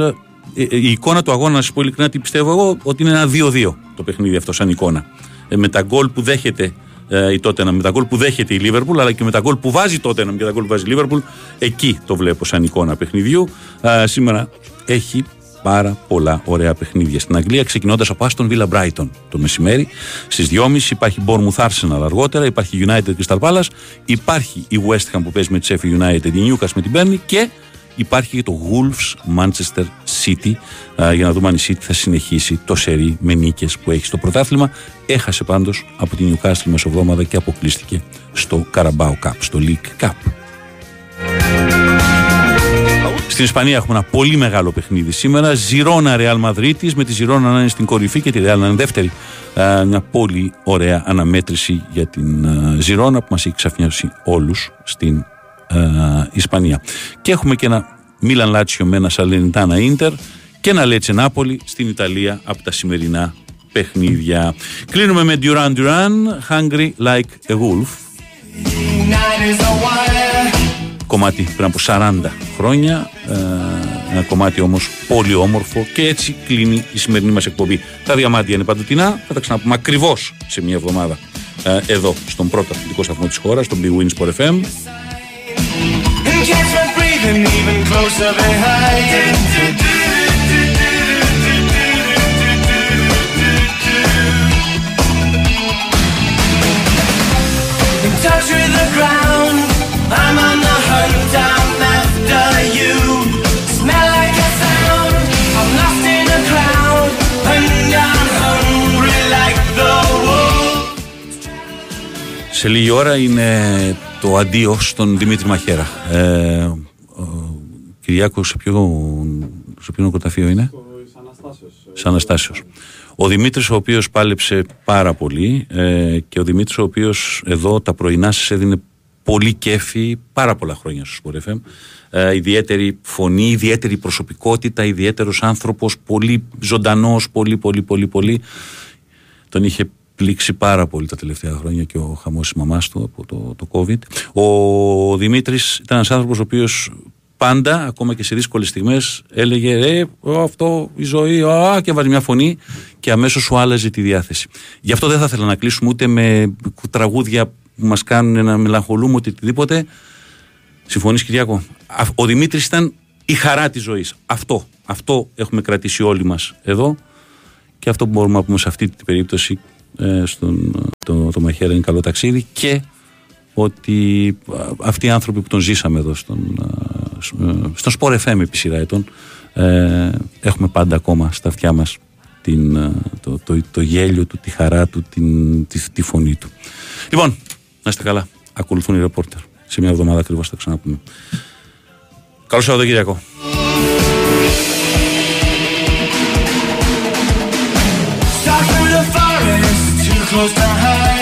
Ε, ε, Η εικόνα του αγώνα, να σα πω ειλικρινά, τι πιστεύω εγώ, ότι είναι ένα 2-2 το παιχνίδι αυτό σαν εικόνα. Ε, με τα γκολ που δέχεται ε, η Tottenham, με τα γκολ που δέχεται η Liverpool, αλλά και με τα γκολ που βάζει η Tottenham και τα γκολ που βάζει η Liverpool, εκεί το βλέπω σαν εικόνα παιχνιδιού. Ε, σήμερα έχει πάρα πολλά ωραία παιχνίδια στην Αγγλία, ξεκινώντας από Aston Villa Brighton το μεσημέρι. Στις 2.30 υπάρχει Bournemouth Arsenal αργότερα, υπάρχει United Crystal Palace, υπάρχει η West Ham που παίζει με τη Sheffield United, η Newcastle με την Burnley και υπάρχει και το Wolves Manchester City α, για να δούμε αν η City θα συνεχίσει το σερί με νίκες που έχει στο πρωτάθλημα. Έχασε πάντως από την Newcastle μεσοβδόμαδα και αποκλείστηκε στο Carabao Cup, στο League Cup. Στην Ισπανία έχουμε ένα πολύ μεγάλο παιχνίδι σήμερα. Ζιρόνα Ρεάλ Μαδρίτη με τη Ζιρόνα να είναι στην κορυφή και τη Ρεάλ να είναι δεύτερη. Α, μια πολύ ωραία αναμέτρηση για την α, Ζιρόνα που μας έχει ξαφνιάσει όλους στην α, Ισπανία. Και έχουμε και ένα Μίλαν Λάτσιο με ένα Σαλενιτάνα Ίντερ και ένα Λέτσε Νάπολη στην Ιταλία από τα σημερινά παιχνίδια. Κλείνουμε με Duran Duran, Hungry Like a Wolf. Night is a wire. κομμάτι πριν από 40 χρόνια. Ε, ένα κομμάτι όμως πολύ όμορφο και έτσι κλείνει η σημερινή μας εκπομπή. Τα διαμάντια είναι παντοτινά, θα τα ξαναπούμε ακριβώς σε μια εβδομάδα ε, εδώ στον πρώτο αθλητικό σταθμό της χώρας, στον Big Wins Sport FM. And catch my breathing even closer behind. In touch with the ground, I'm on the hunt, I'm after you. Smell like a sound, I'm lost in a crowd, and I'm hungry like the wolf. Σε λίγη ώρα είναι το αντίο στον Δημήτρη Μαχαίρα. Ε, ο Κυριάκος, σε ποιο, σε ποιο νοκοταφείο είναι; Σαν Αναστάσεως. Ο Δημήτρης ο οποίος πάλεψε πάρα πολύ ε, και ο Δημήτρης ο οποίος εδώ τα πρωινά σας έδινε πολύ κέφι πάρα πολλά χρόνια στο Sport FM. Ε, ιδιαίτερη φωνή, ιδιαίτερη προσωπικότητα, ιδιαίτερος άνθρωπος, πολύ ζωντανός, πολύ πολύ πολύ πολύ. Τον είχε πλήξει πάρα πολύ τα τελευταία χρόνια και ο χαμός της μαμάς του από το, το COVID. Ο Δημήτρης ήταν ένας άνθρωπος ο οποίος πάντα, ακόμα και σε δύσκολες στιγμές, έλεγε «Ε, αυτό η ζωή, α, και βάζει μια φωνή και αμέσως σου άλλαζε τη διάθεση. Γι' αυτό δεν θα ήθελα να κλείσουμε ούτε με τραγούδια που μας κάνουν να μελαγχολούμε ούτε οτιδήποτε. Συμφωνείς Κυριάκο; Α- Ο Δημήτρης ήταν η χαρά της ζωής. Αυτό, αυτό έχουμε κρατήσει όλοι μας εδώ και αυτό που μπορούμε να πούμε σε αυτή την περίπτωση ε, στον, το, το Μαχαίρα είναι καλό ταξίδι και ότι α, αυτοί οι άνθρωποι που τον ζήσαμε εδώ στον, α, σ- ε, στον Sport FM επί σειρά ετών ε, έχουμε πάντα ακόμα στα αυτιά μας την, α, το, το, το γέλιο του, τη χαρά του, την, τη, τη φωνή του. Λοιπόν, να είστε καλά. Ακολουθούν οι ρεπόρτερ. Σε μια εβδομάδα ακριβώς θα ξαναπούμε. Καλό Σαββατοκύριακο. Close to hide.